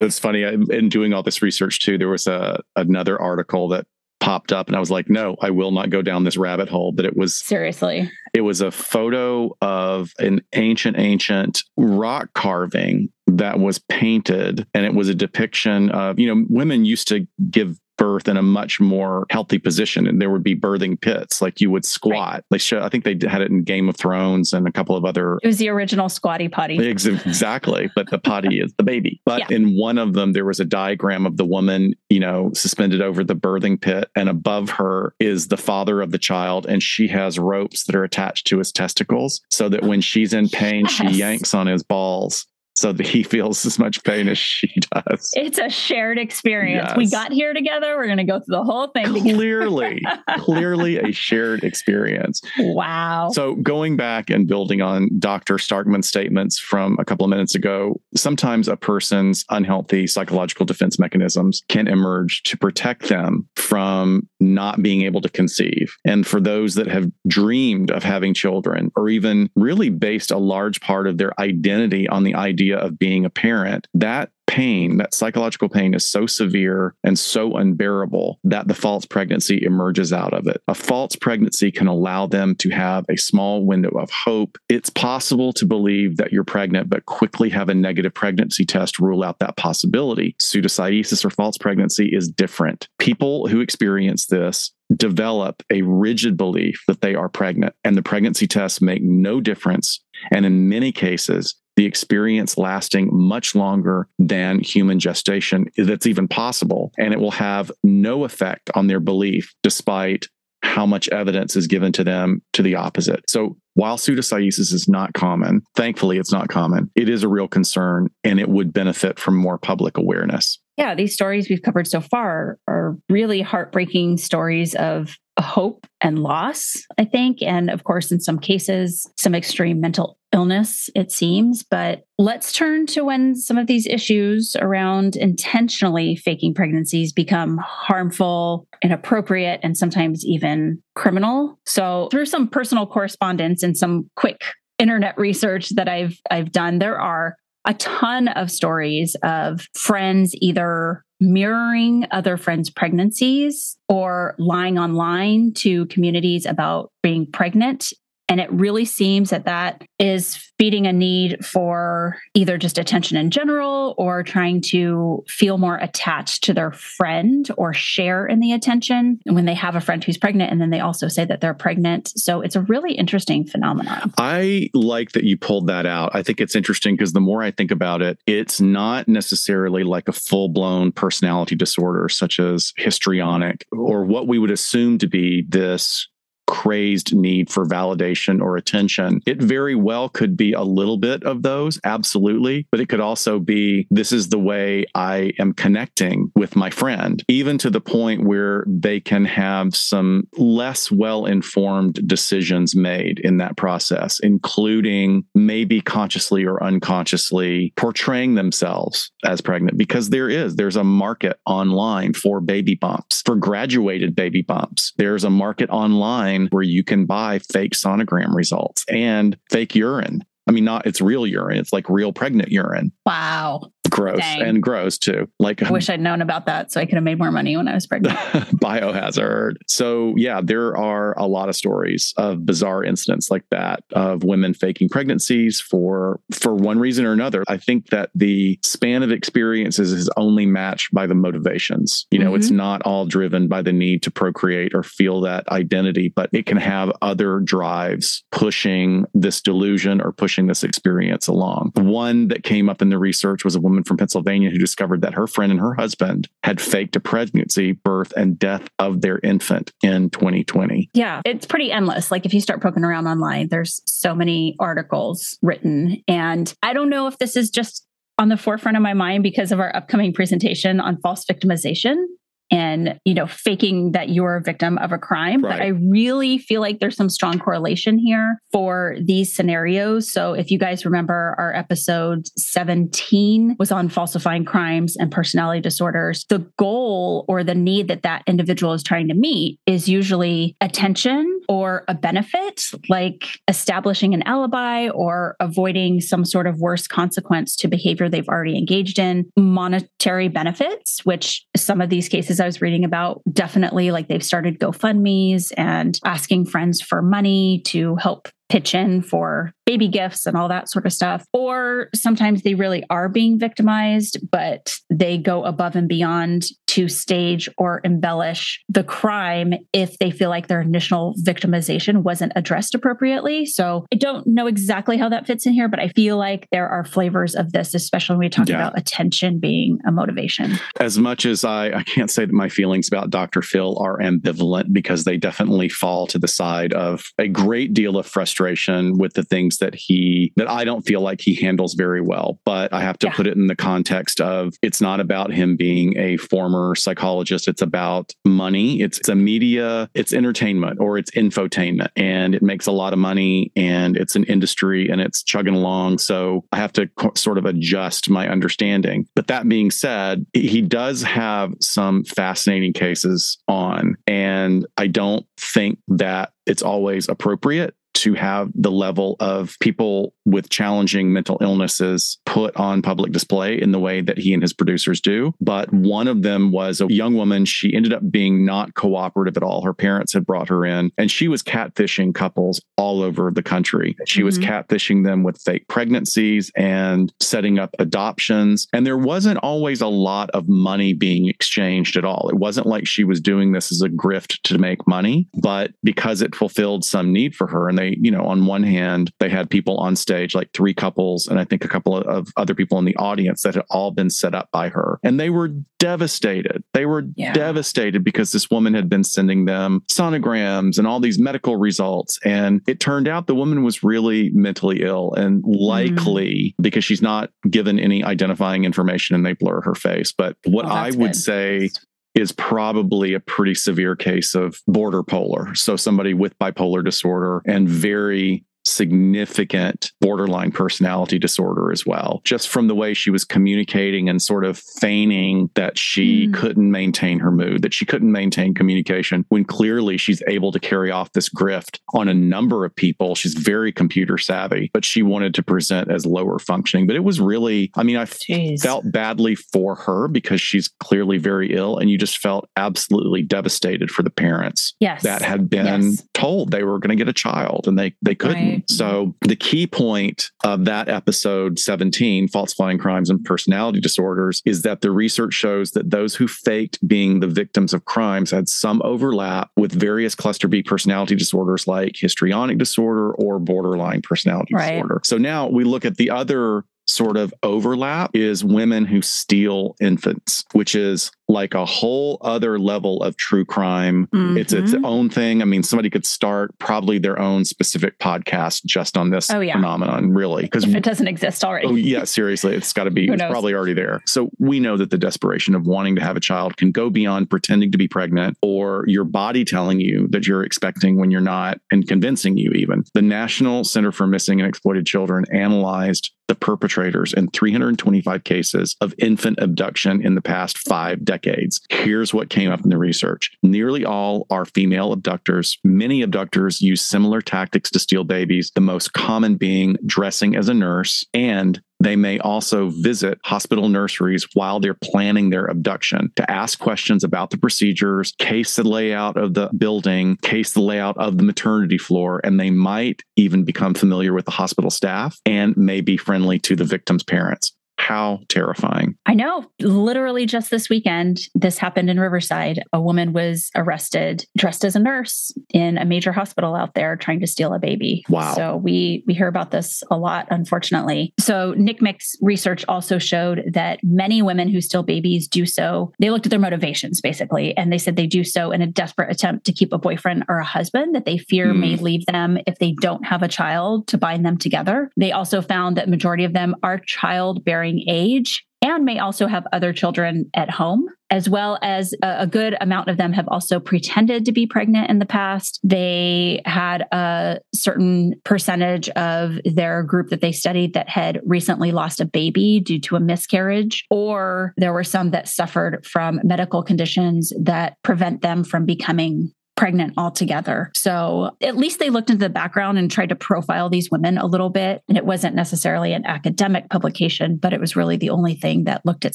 it's funny in doing all this research too. There was a another article that popped up and I was like, no, I will not go down this rabbit hole. But it was seriously, it was a photo of an ancient, ancient rock carving that was painted and it was a depiction of, you know, women used to give birth in a much more healthy position and there would be birthing pits like you would squat right. they show i think they had it in game of thrones and a couple of other it was the original squatty potty exactly but the potty is the baby but yeah. in one of them there was a diagram of the woman you know suspended over the birthing pit and above her is the father of the child and she has ropes that are attached to his testicles so that when she's in pain yes. she yanks on his balls so that he feels as much pain as she does. It's a shared experience. Yes. We got here together. We're going to go through the whole thing. Clearly, clearly a shared experience. Wow. So going back and building on Dr. Starkman's statements from a couple of minutes ago, sometimes a person's unhealthy psychological defense mechanisms can emerge to protect them from not being able to conceive. And for those that have dreamed of having children or even really based a large part of their identity on the idea idea of being a parent, that pain, that psychological pain is so severe and so unbearable that the false pregnancy emerges out of it. A false pregnancy can allow them to have a small window of hope. It's possible to believe that you're pregnant, but quickly have a negative pregnancy test rule out that possibility. Pseudocyesis or false pregnancy is different. People who experience this develop a rigid belief that they are pregnant, and the pregnancy tests make no difference. And in many cases, the experience lasting much longer than human gestation that's even possible. And it will have no effect on their belief, despite how much evidence is given to them to the opposite. So while pseudocyesis is not common, thankfully it's not common, it is a real concern and it would benefit from more public awareness. Yeah, these stories we've covered so far are really heartbreaking stories of hope and loss, I think. And of course, in some cases, some extreme mental illness, it seems. But let's turn to when some of these issues around intentionally faking pregnancies become harmful, inappropriate, and sometimes even criminal. So, through some personal correspondence and some quick internet research that I've I've done, there are a ton of stories of friends either mirroring other friends' pregnancies or lying online to communities about being pregnant and it really seems that that is feeding a need for either just attention in general or trying to feel more attached to their friend or share in the attention when they have a friend who's pregnant and then they also say that they're pregnant. So it's a really interesting phenomenon. I like that you pulled that out. I think it's interesting because the more I think about it, it's not necessarily like a full blown personality disorder such as histrionic or what we would assume to be this crazed need for validation or attention. It very well could be a little bit of those, absolutely. But it could also be this is the way I am connecting with my friend, even to the point where they can have some less well informed decisions made in that process, including maybe consciously or unconsciously portraying themselves as pregnant, because there is, there's a market online for baby bumps, for graduated baby bumps. There's a market online online where you can buy fake sonogram results and fake urine I mean, not it's real urine. It's like real pregnant urine. Wow. Gross Dang. and gross too. Like I wish I'd known about that so I could have made more money when I was pregnant. biohazard. So yeah, there are a lot of stories of bizarre incidents like that of women faking pregnancies for for one reason or another. I think that the span of experiences is only matched by the motivations. You know, mm-hmm. it's not all driven by the need to procreate or feel that identity, but it can have other drives pushing this delusion or pushing this experience along. One that came up in the research was a woman from Pennsylvania who discovered that her friend and her husband had faked a pregnancy, birth, and death of their infant in 2020. Yeah, it's pretty endless. Like if you start poking around online, there's so many articles written. And I don't know if this is just on the forefront of my mind because of our upcoming presentation on false victimization and you know faking that you're a victim of a crime right. but i really feel like there's some strong correlation here for these scenarios so if you guys remember our episode 17 was on falsifying crimes and personality disorders the goal or the need that that individual is trying to meet is usually attention or a benefit like establishing an alibi or avoiding some sort of worse consequence to behavior they've already engaged in monetary benefits which some of these cases I was reading about, definitely like they've started GoFundMe's and asking friends for money to help pitch in for baby gifts and all that sort of stuff. Or sometimes they really are being victimized, but they go above and beyond to stage or embellish the crime if they feel like their initial victimization wasn't addressed appropriately. So I don't know exactly how that fits in here, but I feel like there are flavors of this, especially when we talk yeah. about attention being a motivation. As much as I, I can't say that my feelings about Dr. Phil are ambivalent because they definitely fall to the side of a great deal of frustration with the things that he, that I don't feel like he handles very well. But I have to yeah. put it in the context of it's not about him being a former former psychologist. It's about money. It's, it's a media, it's entertainment or it's infotainment and it makes a lot of money and it's an industry and it's chugging along. So I have to co- sort of adjust my understanding. But that being said, he does have some fascinating cases on. And I don't think that it's always appropriate to have the level of people with challenging mental illnesses put on public display in the way that he and his producers do. But one of them was a young woman. She ended up being not cooperative at all. Her parents had brought her in, and she was catfishing couples all over the country. She mm-hmm. was catfishing them with fake pregnancies and setting up adoptions. And there wasn't always a lot of money being exchanged at all. It wasn't like she was doing this as a grift to make money, but because it fulfilled some need for her. And they, you know, on one hand, they had people on stage, like three couples, and I think a couple of other people in the audience that had all been set up by her. And they were devastated. They were yeah. devastated because this woman had been sending them sonograms and all these medical results. And it turned out the woman was really mentally ill and likely mm. because she's not given any identifying information and they blur her face. But what oh, I would good. say is probably a pretty severe case of border polar. So somebody with bipolar disorder and very significant borderline personality disorder as well, just from the way she was communicating and sort of feigning that she mm. couldn't maintain her mood, that she couldn't maintain communication when clearly she's able to carry off this grift on a number of people. She's very computer savvy, but she wanted to present as lower functioning. But it was really, I mean, I Jeez. felt badly for her because she's clearly very ill, and you just felt absolutely devastated for the parents yes. that had been yes. told they were going to get a child and they they couldn't. Right. So the key point of that episode 17, falsifying crimes and personality disorders, is that the research shows that those who faked being the victims of crimes had some overlap with various cluster B personality disorders like histrionic disorder or borderline personality right. disorder. So now we look at the other sort of overlap is women who steal infants, which is like a whole other level of true crime. Mm-hmm. It's its mm-hmm. own thing. I mean, somebody could start probably their own specific podcast just on this oh, yeah. phenomenon, really. Because it doesn't exist already. oh, yeah, seriously. It's got to be, it's probably already there. So we know that the desperation of wanting to have a child can go beyond pretending to be pregnant or your body telling you that you're expecting when you're not and convincing you even. The National Center for Missing and Exploited Children analyzed the perpetrators in 325 cases of infant abduction in the past five decades decades. Here's what came up in the research nearly all are female abductors. Many abductors use similar tactics to steal babies, the most common being dressing as a nurse and they may also visit hospital nurseries while they're planning their abduction to ask questions about the procedures, case the layout of the building, case the layout of the maternity floor, and they might even become familiar with the hospital staff and may be friendly to the victim's parents. How terrifying. I know. Literally just this weekend, this happened in Riverside. A woman was arrested dressed as a nurse in a major hospital out there trying to steal a baby. Wow. So we we hear about this a lot, unfortunately. So NCMEC's research also showed that many women who steal babies do so. They looked at their motivations basically, and they said they do so in a desperate attempt to keep a boyfriend or a husband that they fear mm. may leave them if they don't have a child to bind them together. They also found that majority of them are childbearing age and may also have other children at home, as well as a, a, good amount of them have also pretended to be pregnant in the past. They had a certain percentage of their group that they studied that had recently lost a baby due to a miscarriage, or there were some that suffered from medical conditions that prevent them from becoming pregnant altogether. So at least they looked into the background and tried to profile these women a little bit. And it wasn't necessarily an academic publication, but it was really the only thing that looked at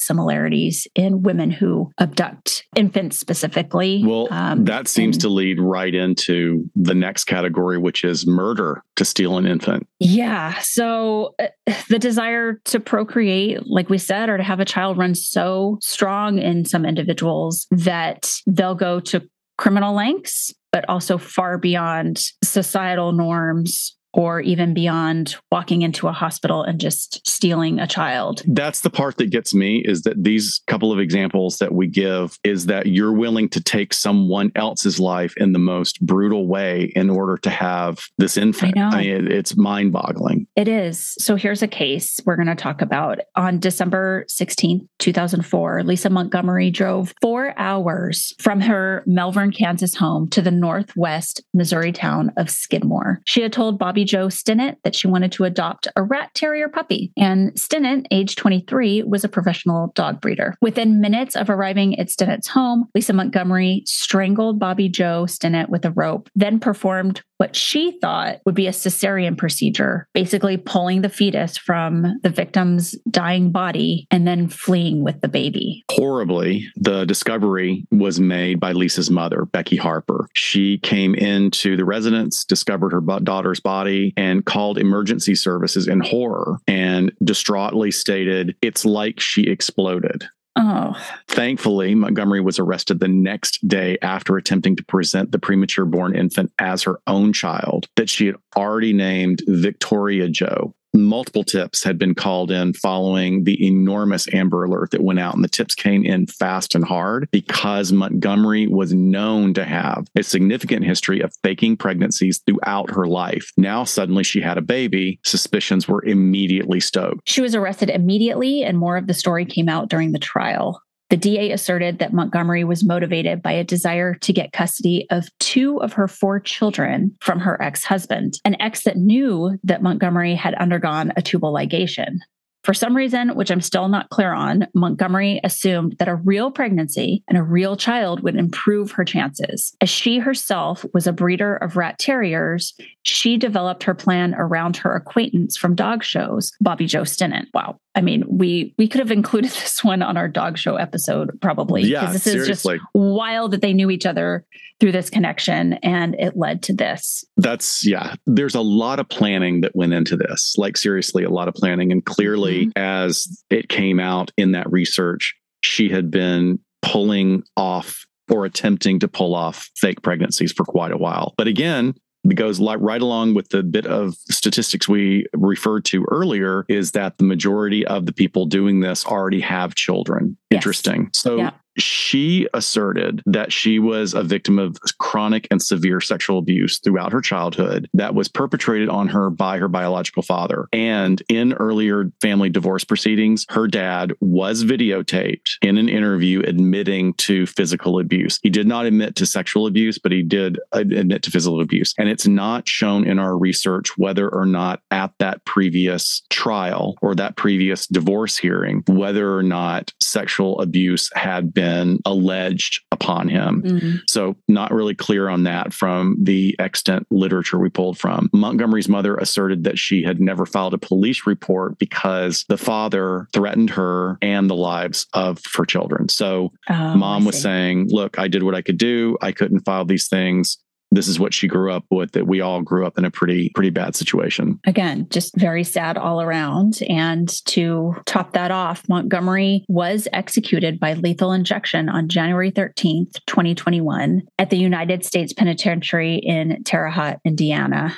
similarities in women who abduct infants specifically. Well, um, that seems and, to lead right into the next category, which is murder to steal an infant. Yeah. So uh, the desire to procreate, like we said, or to have a child runs so strong in some individuals that they'll go to criminal lengths, but also far beyond societal norms or even beyond walking into a hospital and just stealing a child. That's the part that gets me is that these couple of examples that we give is that you're willing to take someone else's life in the most brutal way in order to have this infant. I, I mean, it's mind boggling. It is. So here's a case we're going to talk about. On December 16, 2004, Lisa Montgomery drove four hours from her Melvern, Kansas home to the northwest Missouri town of Skidmore. She had told Bobbie Jo Stinnett that she wanted to adopt a rat terrier puppy. And Stinnett, age 23, was a professional dog breeder. Within minutes of arriving at Stinnett's home, Lisa Montgomery strangled Bobbie Jo Stinnett with a rope, then performed what she thought would be a cesarean procedure, basically pulling the fetus from the victim's dying body and then fleeing with the baby. Horribly, the discovery was made by Lisa's mother, Becky Harper. She came into the residence, discovered her daughter's body, and called emergency services in horror and distraughtly stated, It's like she exploded. Oh. Thankfully, Montgomery was arrested the next day after attempting to present the premature born infant as her own child that she had already named Victoria Jo multiple tips had been called in following the enormous Amber Alert that went out, and the tips came in fast and hard because Montgomery was known to have a significant history of faking pregnancies throughout her life. Now, suddenly, she had a baby. Suspicions were immediately stoked. She was arrested immediately, and more of the story came out during the trial. The DA asserted that Montgomery was motivated by a desire to get custody of two of her four children from her ex husband, an ex that knew that Montgomery had undergone a tubal ligation. For some reason, which I'm still not clear on, Montgomery assumed that a real pregnancy and a real child would improve her chances. As she herself was a breeder of rat terriers, she developed her plan around her acquaintance from dog shows, Bobbie Jo Stinnett. Wow. I mean, we we could have included this one on our dog show episode probably. Yeah, this seriously. is just wild that they knew each other through this connection and it led to this. That's yeah. There's a lot of planning that went into this. Like seriously, a lot of planning. And clearly, mm-hmm. as it came out in that research, she had been pulling off or attempting to pull off fake pregnancies for quite a while. But again, it goes right along with the bit of statistics we referred to earlier is that the majority of the people doing this already have children. Yes. Interesting. So yeah she asserted that she was a victim of chronic and severe sexual abuse throughout her childhood that was perpetrated on her by her biological father. And in earlier family divorce proceedings, her dad was videotaped in an interview admitting to physical abuse. He did not admit to sexual abuse, but he did admit to physical abuse. And it's not shown in our research whether or not at that previous trial or that previous divorce hearing, whether or not sexual abuse had been been alleged upon him. Mm-hmm. So, not really clear on that from the extant literature we pulled from. Montgomery's mother asserted that she had never filed a police report because the father threatened her and the lives of her children. So, oh, mom was saying, Look, I did what I could do. I couldn't file these things this is what she grew up with that we all grew up in a pretty pretty bad situation. Again just very sad all around. And to top that off montgomery was executed by lethal injection on january 13th 2021 at the united states penitentiary in terre haute indiana.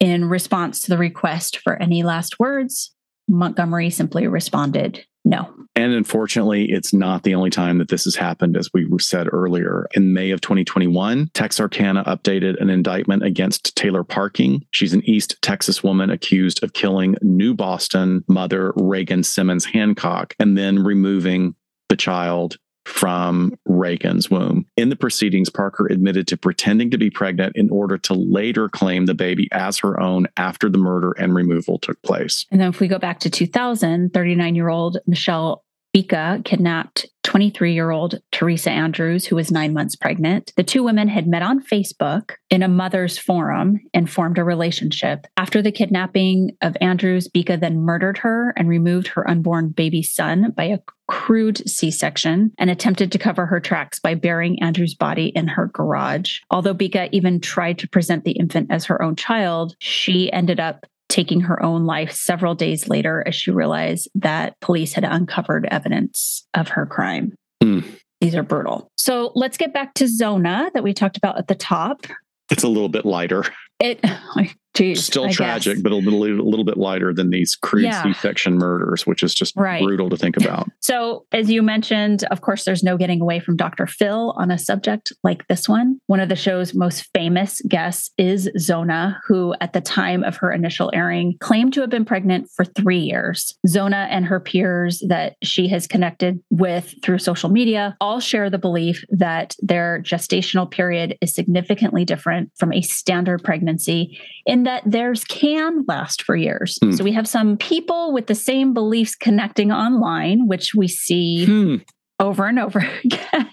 In response to the request for any last words montgomery simply responded no. And unfortunately, it's not the only time that this has happened, as we said earlier. In May of 2021, Texarkana updated an indictment against Taylor Parker. She's an East Texas woman accused of killing New Boston mother Reagan Simmons Hancock and then removing the child from Reagan's womb. In the proceedings, Parker admitted to pretending to be pregnant in order to later claim the baby as her own after the murder and removal took place. And then if we go back to 2000, 39 year old Michelle Bica kidnapped 23 year old Theresa Andrews, who was nine months pregnant. The two women had met on Facebook in a mother's forum and formed a relationship. After the kidnapping of Andrews, Bica then murdered her and removed her unborn baby son by a crude C section and attempted to cover her tracks by burying Andrew's body in her garage. Although Bica even tried to present the infant as her own child, she ended up taking her own life several days later as she realized that police had uncovered evidence of her crime. Mm. These are brutal. So let's get back to Zona that we talked about at the top. It's a little bit lighter. It Geez, Still I tragic, guess. but a little, a little bit lighter than these crude yeah. C-section murders, which is just right. brutal to think about. So, as you mentioned, of course, there's no getting away from Dr. Phil on a subject like this one. One of the show's most famous guests is Zona, who, at the time of her initial airing, claimed to have been pregnant for three years. Zona and her peers that she has connected with through social media all share the belief that their gestational period is significantly different from a standard pregnancy in that theirs can last for years. Hmm. So we have some people with the same beliefs connecting online, which we see hmm over and over again.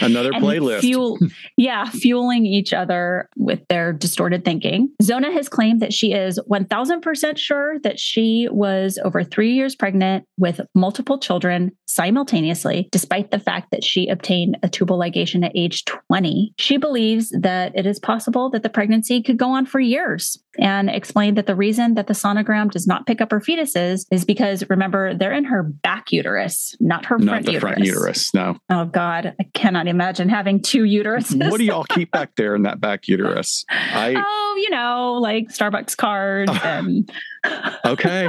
Another playlist. Fuel, yeah, fueling each other with their distorted thinking. Zona has claimed that she is 1000% sure that she was over three years pregnant with multiple children simultaneously, despite the fact that she obtained a tubal ligation at age 20. She believes that it is possible that the pregnancy could go on for years and explained that the reason that the sonogram does not pick up her fetuses is because remember, they're in her back uterus, not her not front uterus. front uterus uterus. No. Oh God, I cannot imagine having two uteruses. what do y'all keep back there in that back uterus? I Oh, you know, like Starbucks cards and Okay.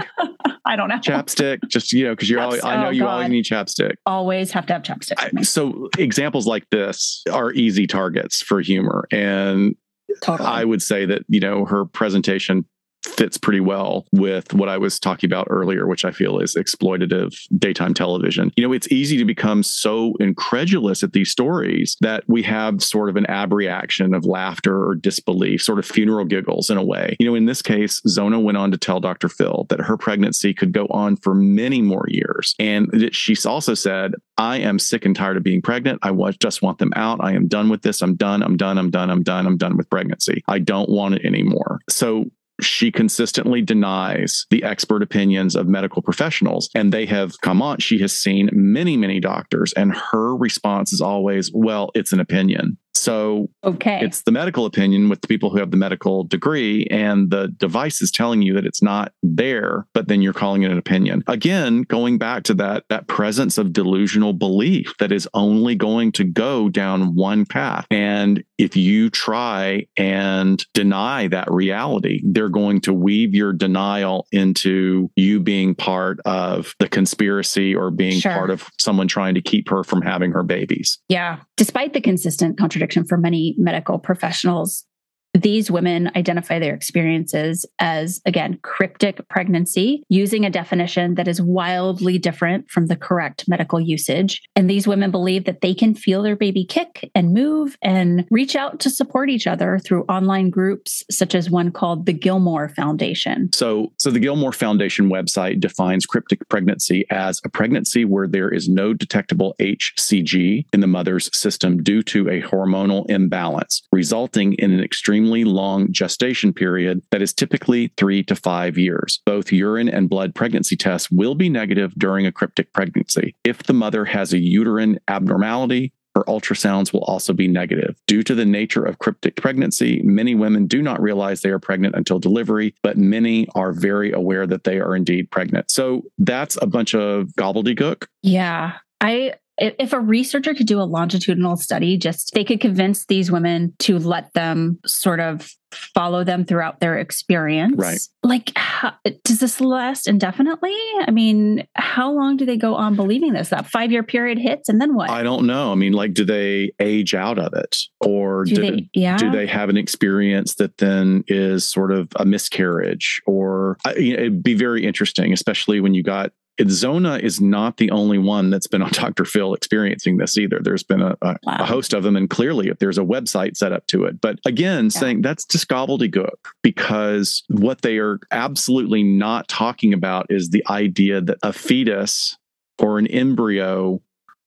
I don't know. Chapstick, just you know, because you're always, I know oh, you God. always need chapstick. Always have to have chapstick. I, so examples like this are easy targets for humor. And Totally. I would say that, you know, her presentation fits pretty well with what I was talking about earlier, which I feel is exploitative daytime television. You know, it's easy to become so incredulous at these stories that we have sort of an abreaction of laughter or disbelief, sort of funeral giggles in a way. You know, in this case, Zona went on to tell Dr. Phil that her pregnancy could go on for many more years. And she also said, I am sick and tired of being pregnant. I just want them out. I am done with this. I'm done. I'm done. I'm done. I'm done. I'm done with pregnancy. I don't want it anymore. So she consistently denies the expert opinions of medical professionals. And they have come on. She has seen many, many doctors, and her response is always, well, it's an opinion. So okay. it's the medical opinion with the people who have the medical degree, and the device is telling you that it's not there, but then you're calling it an opinion. Again, going back to that that presence of delusional belief that is only going to go down one path. And if you try and deny that reality, they're going to weave your denial into you being part of the conspiracy or being sure. part of someone trying to keep her from having her babies. Yeah. Despite the consistent contradiction for many medical professionals, These women identify their experiences as, again, cryptic pregnancy, using a definition that is wildly different from the correct medical usage. And these women believe that they can feel their baby kick and move and reach out to support each other through online groups, such as one called the Gilmore Foundation. So, so the Gilmore Foundation website defines cryptic pregnancy as a pregnancy where there is no detectable HCG in the mother's system due to a hormonal imbalance, resulting in an extremely long gestation period that is typically three to five years. Both urine and blood pregnancy tests will be negative during a cryptic pregnancy. If the mother has a uterine abnormality, her ultrasounds will also be negative. Due to the nature of cryptic pregnancy, many women do not realize they are pregnant until delivery, but many are very aware that they are indeed pregnant. So that's a bunch of gobbledygook. Yeah. I if a researcher could do a longitudinal study, just they could convince these women to let them sort of follow them throughout their experience. Right. Like, how, does this last indefinitely? I mean, how long do they go on believing this? That five year period hits, and then what? I don't know. I mean, like, do they age out of it, or do, do they, yeah. do they have an experience that then is sort of a miscarriage? Or you know, it'd be very interesting, especially when you got Zona is not the only one that's been on Dr. Phil experiencing this either. There's been a, a, wow. a host of them, and clearly, if there's a website set up to it. But again, yeah. saying that's just gobbledygook because what they are absolutely not talking about is the idea that a fetus or an embryo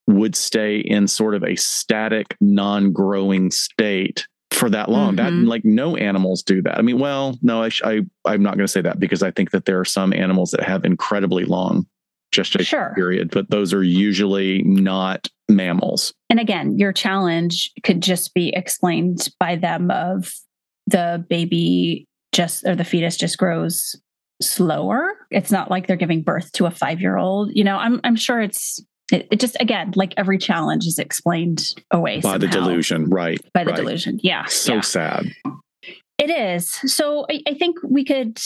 would stay in sort of a static, non growing state for that long. Mm-hmm. That like no animals do that. I mean, well, no, I, I I'm not going to say that because I think that there are some animals that have incredibly long gestation sure. period, but those are usually not mammals. And again, your challenge could just be explained by them of the baby just or the fetus just grows slower. It's not like they're giving birth to a 5-year-old. You know, I'm I'm sure it's it, it, just again like every challenge is explained away by somehow. the delusion right by the right. delusion yeah so yeah. sad it is. So I, I, think we could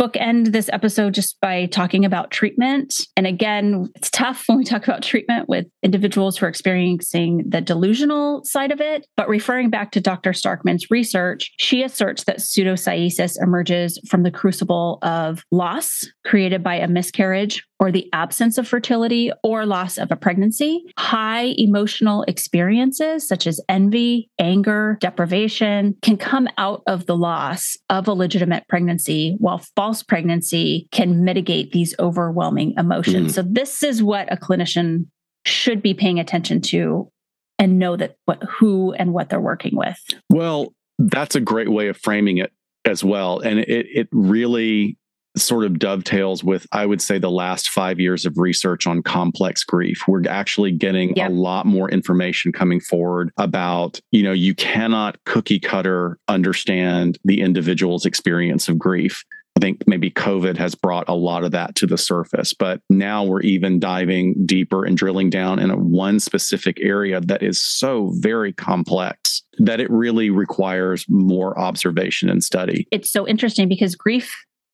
bookend this episode just by talking about treatment. And again, it's tough when we talk about treatment with individuals who are experiencing the delusional side of it. But referring back to Dr. Starkman's research, she asserts that pseudocyesis emerges from the crucible of loss created by a miscarriage or the absence of fertility or loss of a pregnancy, high emotional experiences such as envy, anger, deprivation can come out of the loss of a legitimate pregnancy, while false pregnancy can mitigate these overwhelming emotions. Mm. So, this is what a clinician should be paying attention to and know that what who and what they're working with. Well, that's a great way of framing it as well. And it it really sort of dovetails with, I would say, the last five years of research on complex grief. We're actually getting yep. a lot more information coming forward about, you know, you cannot cookie cutter understand the individual's experience of grief. I think maybe COVID has brought a lot of that to the surface, but now we're even diving deeper and drilling down in a one specific area that is so very complex that it really requires more observation and study. It's so interesting because grief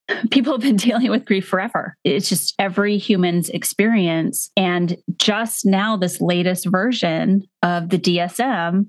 people have been dealing with grief forever. It's just every human's experience. And just now, this latest version of the DSM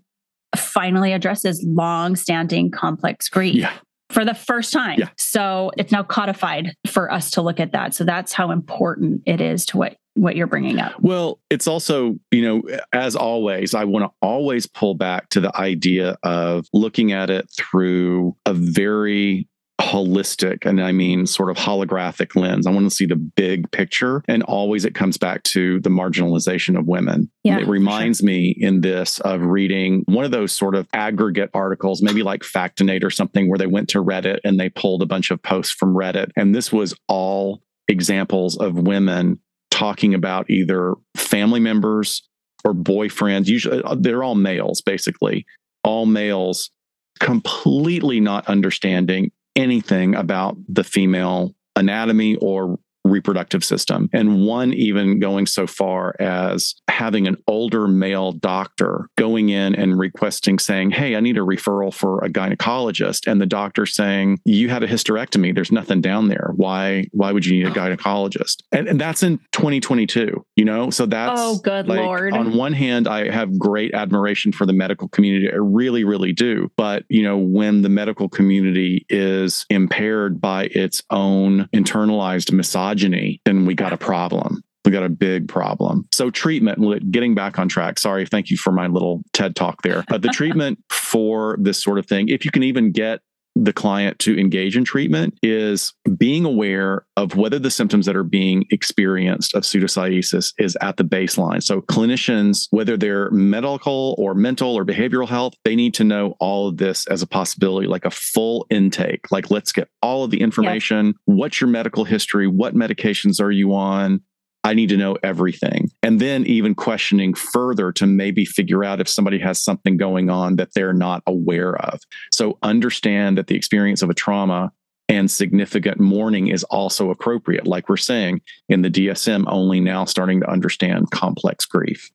finally addresses long standing complex grief. Yeah. For the first time. Yeah. So it's now codified for us to look at that. So that's how important it is to what what you're bringing up. Well, it's also, you know, as always, I want to always pull back to the idea of looking at it through a very holistic and I mean sort of holographic lens. I want to see the big picture. And always it comes back to the marginalization of women. Yeah, it reminds sure. me in this of reading one of those sort of aggregate articles, maybe like Factinate or something, where they went to Reddit and they pulled a bunch of posts from Reddit. And this was all examples of women talking about either family members or boyfriends. Usually uh, they're all males, basically, all males completely not understanding anything about the female anatomy or reproductive system. And one even going so far as having an older male doctor going in and requesting, saying, Hey, I need a referral for a gynecologist. And the doctor saying, You had a hysterectomy. There's nothing down there. Why, why would you need a oh. gynecologist? And, and that's in 2022. You know, so that's oh, good like, lord. On one hand, I have great admiration for the medical community. I really, really do. But you know, when the medical community is impaired by its own internalized misogyny, then we got a problem we got a big problem. So treatment, getting back on track. Sorry, thank you for my little TED talk there. Uh, the treatment for this sort of thing, if you can even get the client to engage in treatment is being aware of whether the symptoms that are being experienced of pseudocyesis is at the baseline. So clinicians, whether they're medical or mental or behavioral health, they need to know all of this as a possibility, like a full intake. Like let's get all of the information. What's your medical history? What medications are you on? I need to know everything. And then even questioning further to maybe figure out if somebody has something going on that they're not aware of. So understand that the experience of a trauma and significant mourning is also appropriate. Like we're saying in the DSM, only now starting to understand complex grief.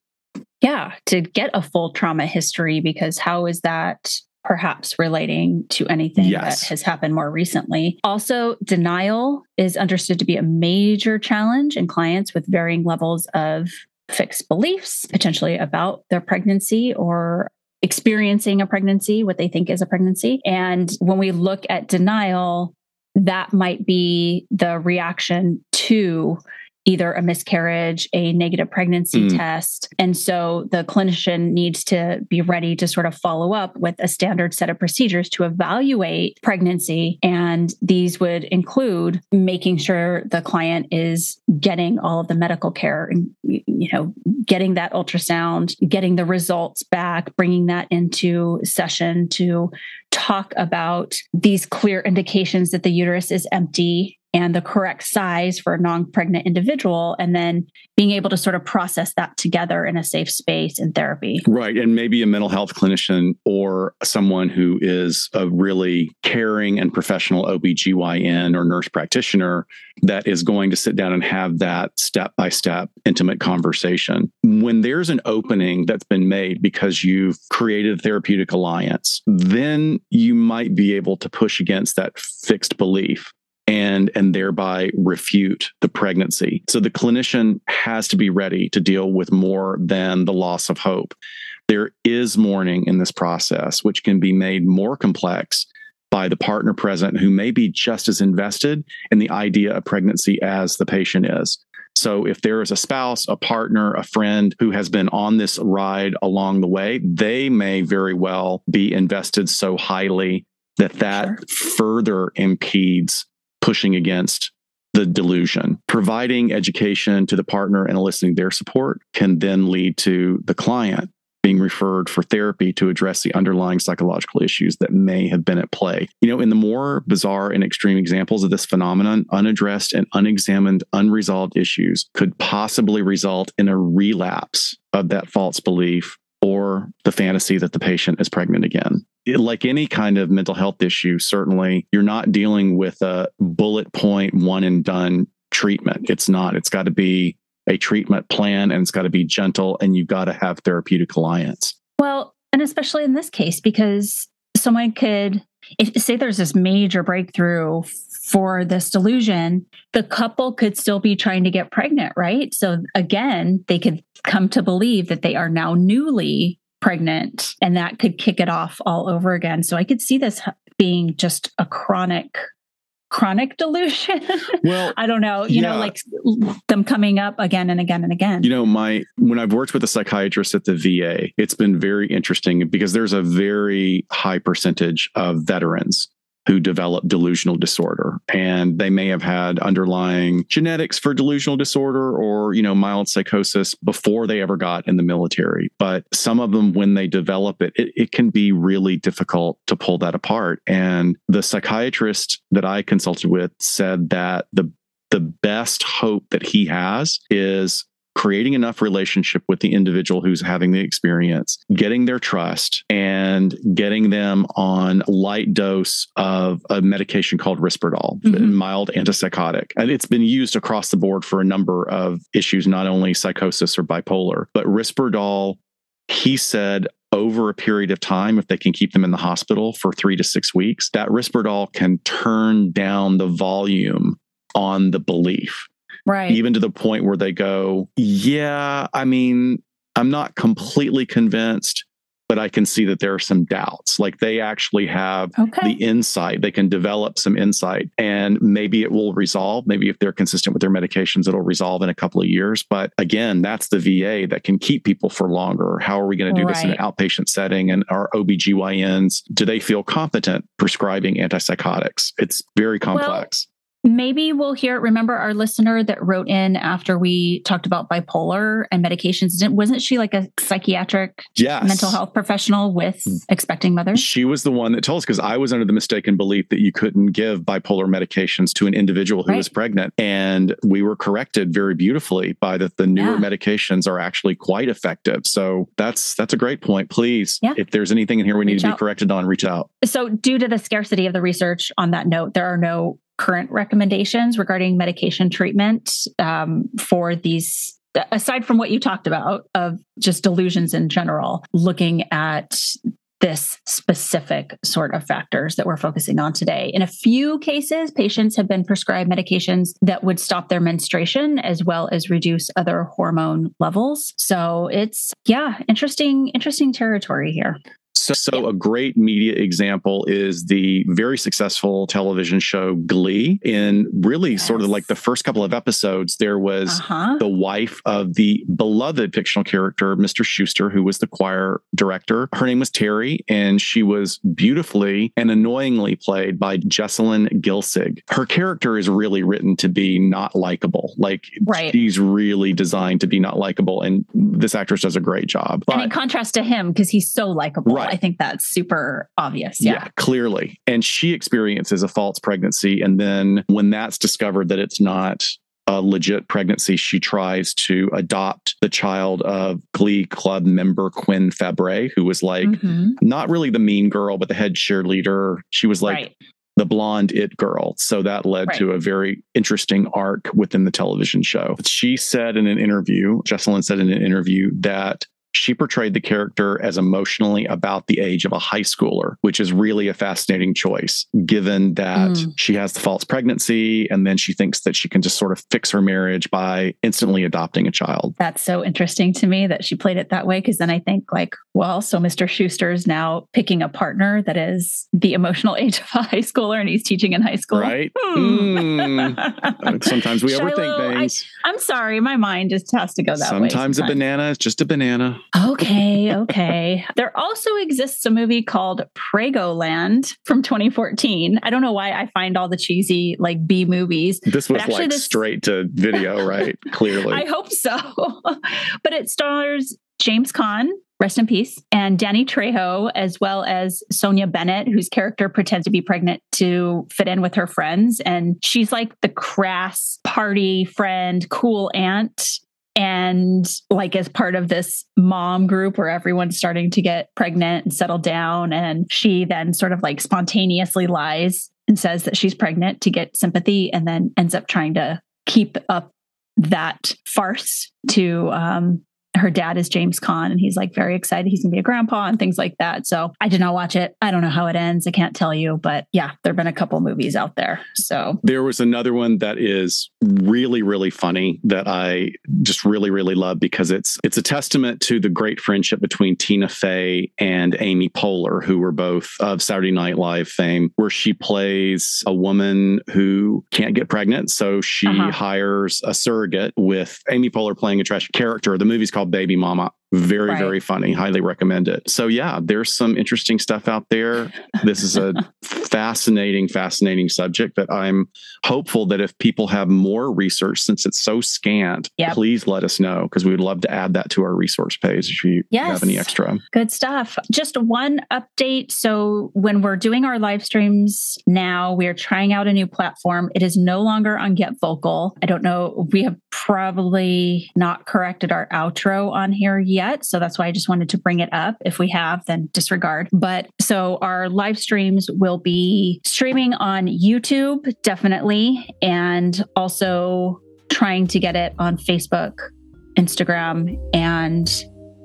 Yeah, to get a full trauma history, because how is that perhaps relating to anything yes. that has happened more recently. Also, denial is understood to be a major challenge in clients with varying levels of fixed beliefs, potentially about their pregnancy or experiencing a pregnancy, what they think is a pregnancy. And when we look at denial, that might be the reaction to either a miscarriage, a negative pregnancy mm. test. And so the clinician needs to be ready to sort of follow up with a standard set of procedures to evaluate pregnancy. And these would include making sure the client is getting all of the medical care and, you know, getting that ultrasound, getting the results back, bringing that into session to talk about these clear indications that the uterus is empty and the correct size for a non pregnant individual, and then being able to sort of process that together in a safe space in therapy. Right. And maybe a mental health clinician or someone who is a really caring and professional OBGYN or nurse practitioner that is going to sit down and have that step by step intimate conversation. When there's an opening that's been made because you've created a therapeutic alliance, then you might be able to push against that fixed belief and and thereby refute the pregnancy. So the clinician has to be ready to deal with more than the loss of hope. There is mourning in this process which can be made more complex by the partner present who may be just as invested in the idea of pregnancy as the patient is. So if there is a spouse, a partner, a friend who has been on this ride along the way, they may very well be invested so highly that that sure. further impedes pushing against the delusion. Providing education to the partner and eliciting their support can then lead to the client being referred for therapy to address the underlying psychological issues that may have been at play. You know, in the more bizarre and extreme examples of this phenomenon, unaddressed and unexamined unresolved issues could possibly result in a relapse of that false belief or the fantasy that the patient is pregnant again. Like any kind of mental health issue, certainly you're not dealing with a bullet point, one and done treatment. It's not. It's got to be a treatment plan and it's got to be gentle and you've got to have therapeutic alliance. Well, and especially in this case, because someone could, if, say there's this major breakthrough for this delusion, the couple could still be trying to get pregnant, right? So again, they could come to believe that they are now newly pregnant and that could kick it off all over again. So I could see this being just a chronic chronic delusion. Well, I don't know, you yeah. know, like them coming up again and again and again. You know, my when I've worked with a psychiatrist at the VA, it's been very interesting because there's a very high percentage of veterans who develop delusional disorder. And they may have had underlying genetics for delusional disorder or you know mild psychosis before they ever got in the military. But some of them when they develop it, it, it can be really difficult to pull that apart. And the psychiatrist that i consulted with said that the the best hope that he has is creating enough relationship with the individual who's having the experience, getting their trust, and getting them on light dose of a medication called Risperdal, mm-hmm. mild antipsychotic. And it's been used across the board for a number of issues, not only psychosis or bipolar, but Risperdal, he said, over a period of time, if they can keep them in the hospital for three to six weeks, that Risperdal can turn down the volume on the belief. Right. Even to the point where they go, yeah, I mean, I'm not completely convinced, but I can see that there are some doubts. Like they actually have okay. the insight, they can develop some insight, and maybe it will resolve. Maybe if they're consistent with their medications, it'll resolve in a couple of years. But again, that's the VA that can keep people for longer. How are we going to do right. this in an outpatient setting? And our OBGYNs, do they feel competent prescribing antipsychotics? It's very complex. Maybe we'll hear. Remember our listener that wrote in after we talked about bipolar and medications? Wasn't she like a psychiatric yes. mental health professional with mm. expecting mothers? She was the one that told us because I was under the mistaken belief that you couldn't give bipolar medications to an individual who right. was pregnant. And we were corrected very beautifully by that the newer yeah. medications are actually quite effective. So that's that's a great point. Please, yeah. if there's anything in here we reach need to out. be corrected on, reach out. So due to the scarcity of the research on that note, there are no current recommendations regarding medication treatment um, for these aside from what you talked about of just delusions in general looking at this specific sort of factors that we're focusing on today. In a few cases, patients have been prescribed medications that would stop their menstruation as well as reduce other hormone levels. So it's, yeah, interesting, interesting territory here. So, so a great media example is the very successful television show Glee. In really yes. sort of like the first couple of episodes, there was uh-huh. the wife of the beloved fictional character, Mr. Schuester, who was the choir director. Her name was Terri, and she was beautifully and annoyingly played by Jessalyn Gilsig. Her character is really written to be not likable. Like right. she's really designed to be not likable, and this actress does a great job. But, and in contrast to him, because he's so likable. Right. I think that's super obvious. Yeah. yeah, clearly. And she experiences a false pregnancy. And then when that's discovered that it's not a legit pregnancy, she tries to adopt the child of Glee Club member Quinn Fabray, who was like mm-hmm. not really the mean girl, but the head cheerleader. She was like right. the blonde it girl. So that led right. to a very interesting arc within the television show. She said in an interview, Jessalyn said in an interview that she portrayed the character as emotionally about the age of a high schooler, which is really a fascinating choice, given that mm. she has the false pregnancy and then she thinks that she can just sort of fix her marriage by instantly adopting a child. That's so interesting to me that she played it that way. Cause then I think, like, well, so Mr. Schuester is now picking a partner that is the emotional age of a high schooler and he's teaching in high school. Right. Hmm. Mm. Sometimes we Shiloh, overthink things. I, am sorry. My mind just has to go that sometimes way. Sometimes a banana is just a banana. Okay, okay. there also exists a movie called Land from 2014. I don't know why I find all the cheesy like B movies. This was like this... straight to video, right? Clearly. I hope so. but it stars James Caan, rest in peace, and Danny Trejo, as well as Sonja Bennett, whose character pretends to be pregnant to fit in with her friends. And she's like the crass party friend, cool aunt and like as part of this mom group where everyone's starting to get pregnant and settle down and she then sort of like spontaneously lies and says that she's pregnant to get sympathy and then ends up trying to keep up that farce to um, her dad is James Caan and he's like very excited he's gonna be a grandpa and things like that. So I did not watch it. I don't know how it ends. I can't tell you, but yeah, there have been a couple movies out there. So there was another one that is really, really funny that I just really, really love because it's it's a testament to the great friendship between Tina Fey and Amy Poehler, who were both of Saturday Night Live fame, where she plays a woman who can't get pregnant. So she uh-huh. hires a surrogate with Amy Poehler playing a trash character. The movie's called Baby Mama. Very, right. very funny. Highly recommend it. So, yeah, there's some interesting stuff out there. This is a fascinating, fascinating subject that I'm hopeful that if people have more research, since it's so scant, yep. please let us know because we would love to add that to our resource page if you yes. have any extra. Good stuff. Just one update. So, when we're doing our live streams now, we are trying out a new platform. It is no longer on Get Vocal. I don't know. We have probably not corrected our outro on here yet yet. So that's why I just wanted to bring it up. If we have, then disregard. But so our live streams will be streaming on YouTube, definitely, and also trying to get it on Facebook, Instagram, and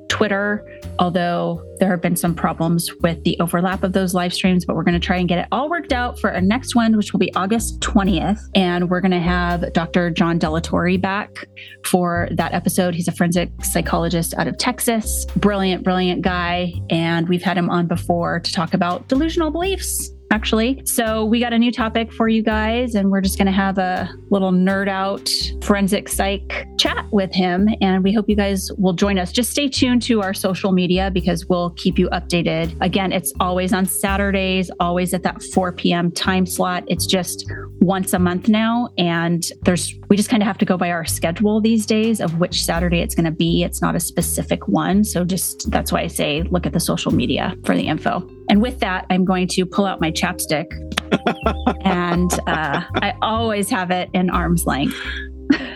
Twitter, although there have been some problems with the overlap of those live streams, but we're going to try and get it all worked out for our next one, which will be August 20th. And we're going to have Dr. John Delatorre back for that episode. He's a forensic psychologist out of Texas. Brilliant, brilliant guy. And we've had him on before to talk about delusional beliefs actually. So we got a new topic for you guys, and we're just going to have a little nerd out forensic psych chat with him. And we hope you guys will join us. Just stay tuned to our social media because we'll keep you updated. Again, it's always on Saturdays, always at that 4 p.m. time slot. It's just once a month now. And there's, we just kind of have to go by our schedule these days of which Saturday it's going to be. It's not a specific one. So just that's why I say look at the social media for the info. And with that, I'm going to pull out my chapstick. and uh, I always have it in arm's length.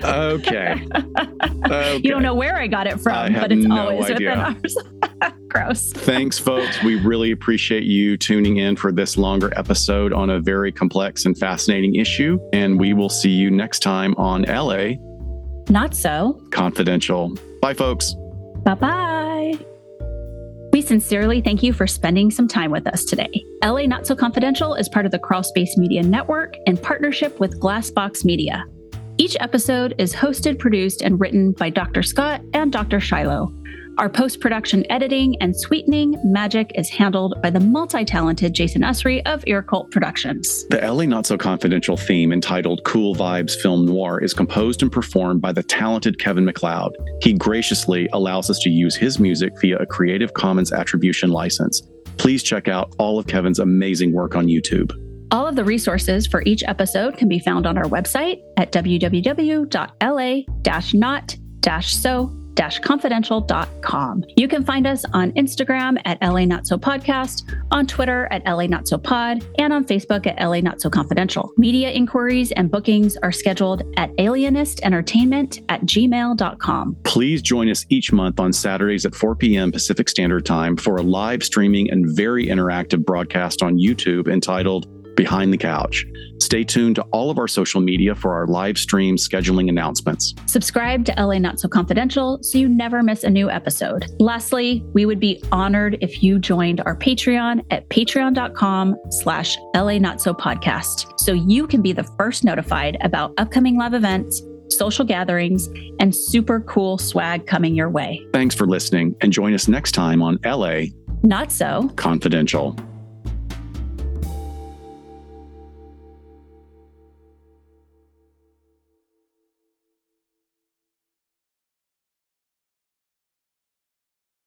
okay. okay. You don't know where I got it from, but it's no always idea. within arm's. Gross. Thanks, folks. We really appreciate you tuning in for this longer episode on a very complex and fascinating issue. And we will see you next time on LA. Not so. Confidential. Bye, folks. Bye bye. We sincerely thank you for spending some time with us today. LA Not So Confidential is part of the Crawlspace Media Network in partnership with Glassbox Media. Each episode is hosted, produced, and written by Dr. Scott and Dr. Shiloh. Our post production editing and sweetening magic is handled by the multi talented Jason Usry of Ear Cult Productions. The LA Not So Confidential theme entitled Cool Vibes Film Noir is composed and performed by the talented Kevin MacLeod. He graciously allows us to use his music via a Creative Commons Attribution license. Please check out all of Kevin's amazing work on YouTube. All of the resources for each episode can be found on our website at www.la-not-so confidential.com. You can find us on Instagram at LA Not So Podcast, on Twitter at LA Not So Pod, and on Facebook at LA Not So Confidential. Media inquiries and bookings are scheduled at alienistentertainment at gmail.com. Please join us each month on Saturdays at 4 p.m. Pacific Standard Time for a live streaming and very interactive broadcast on YouTube entitled Behind the Couch. Stay tuned to all of our social media for our live stream scheduling announcements. Subscribe to LA Not So Confidential so you never miss a new episode. Lastly, we would be honored if you joined our Patreon at patreon.com slash LA Not So Podcast so you can be the first notified about upcoming live events social gatherings, and super cool swag coming your way. Thanks for listening and join us next time on LA Not So Confidential.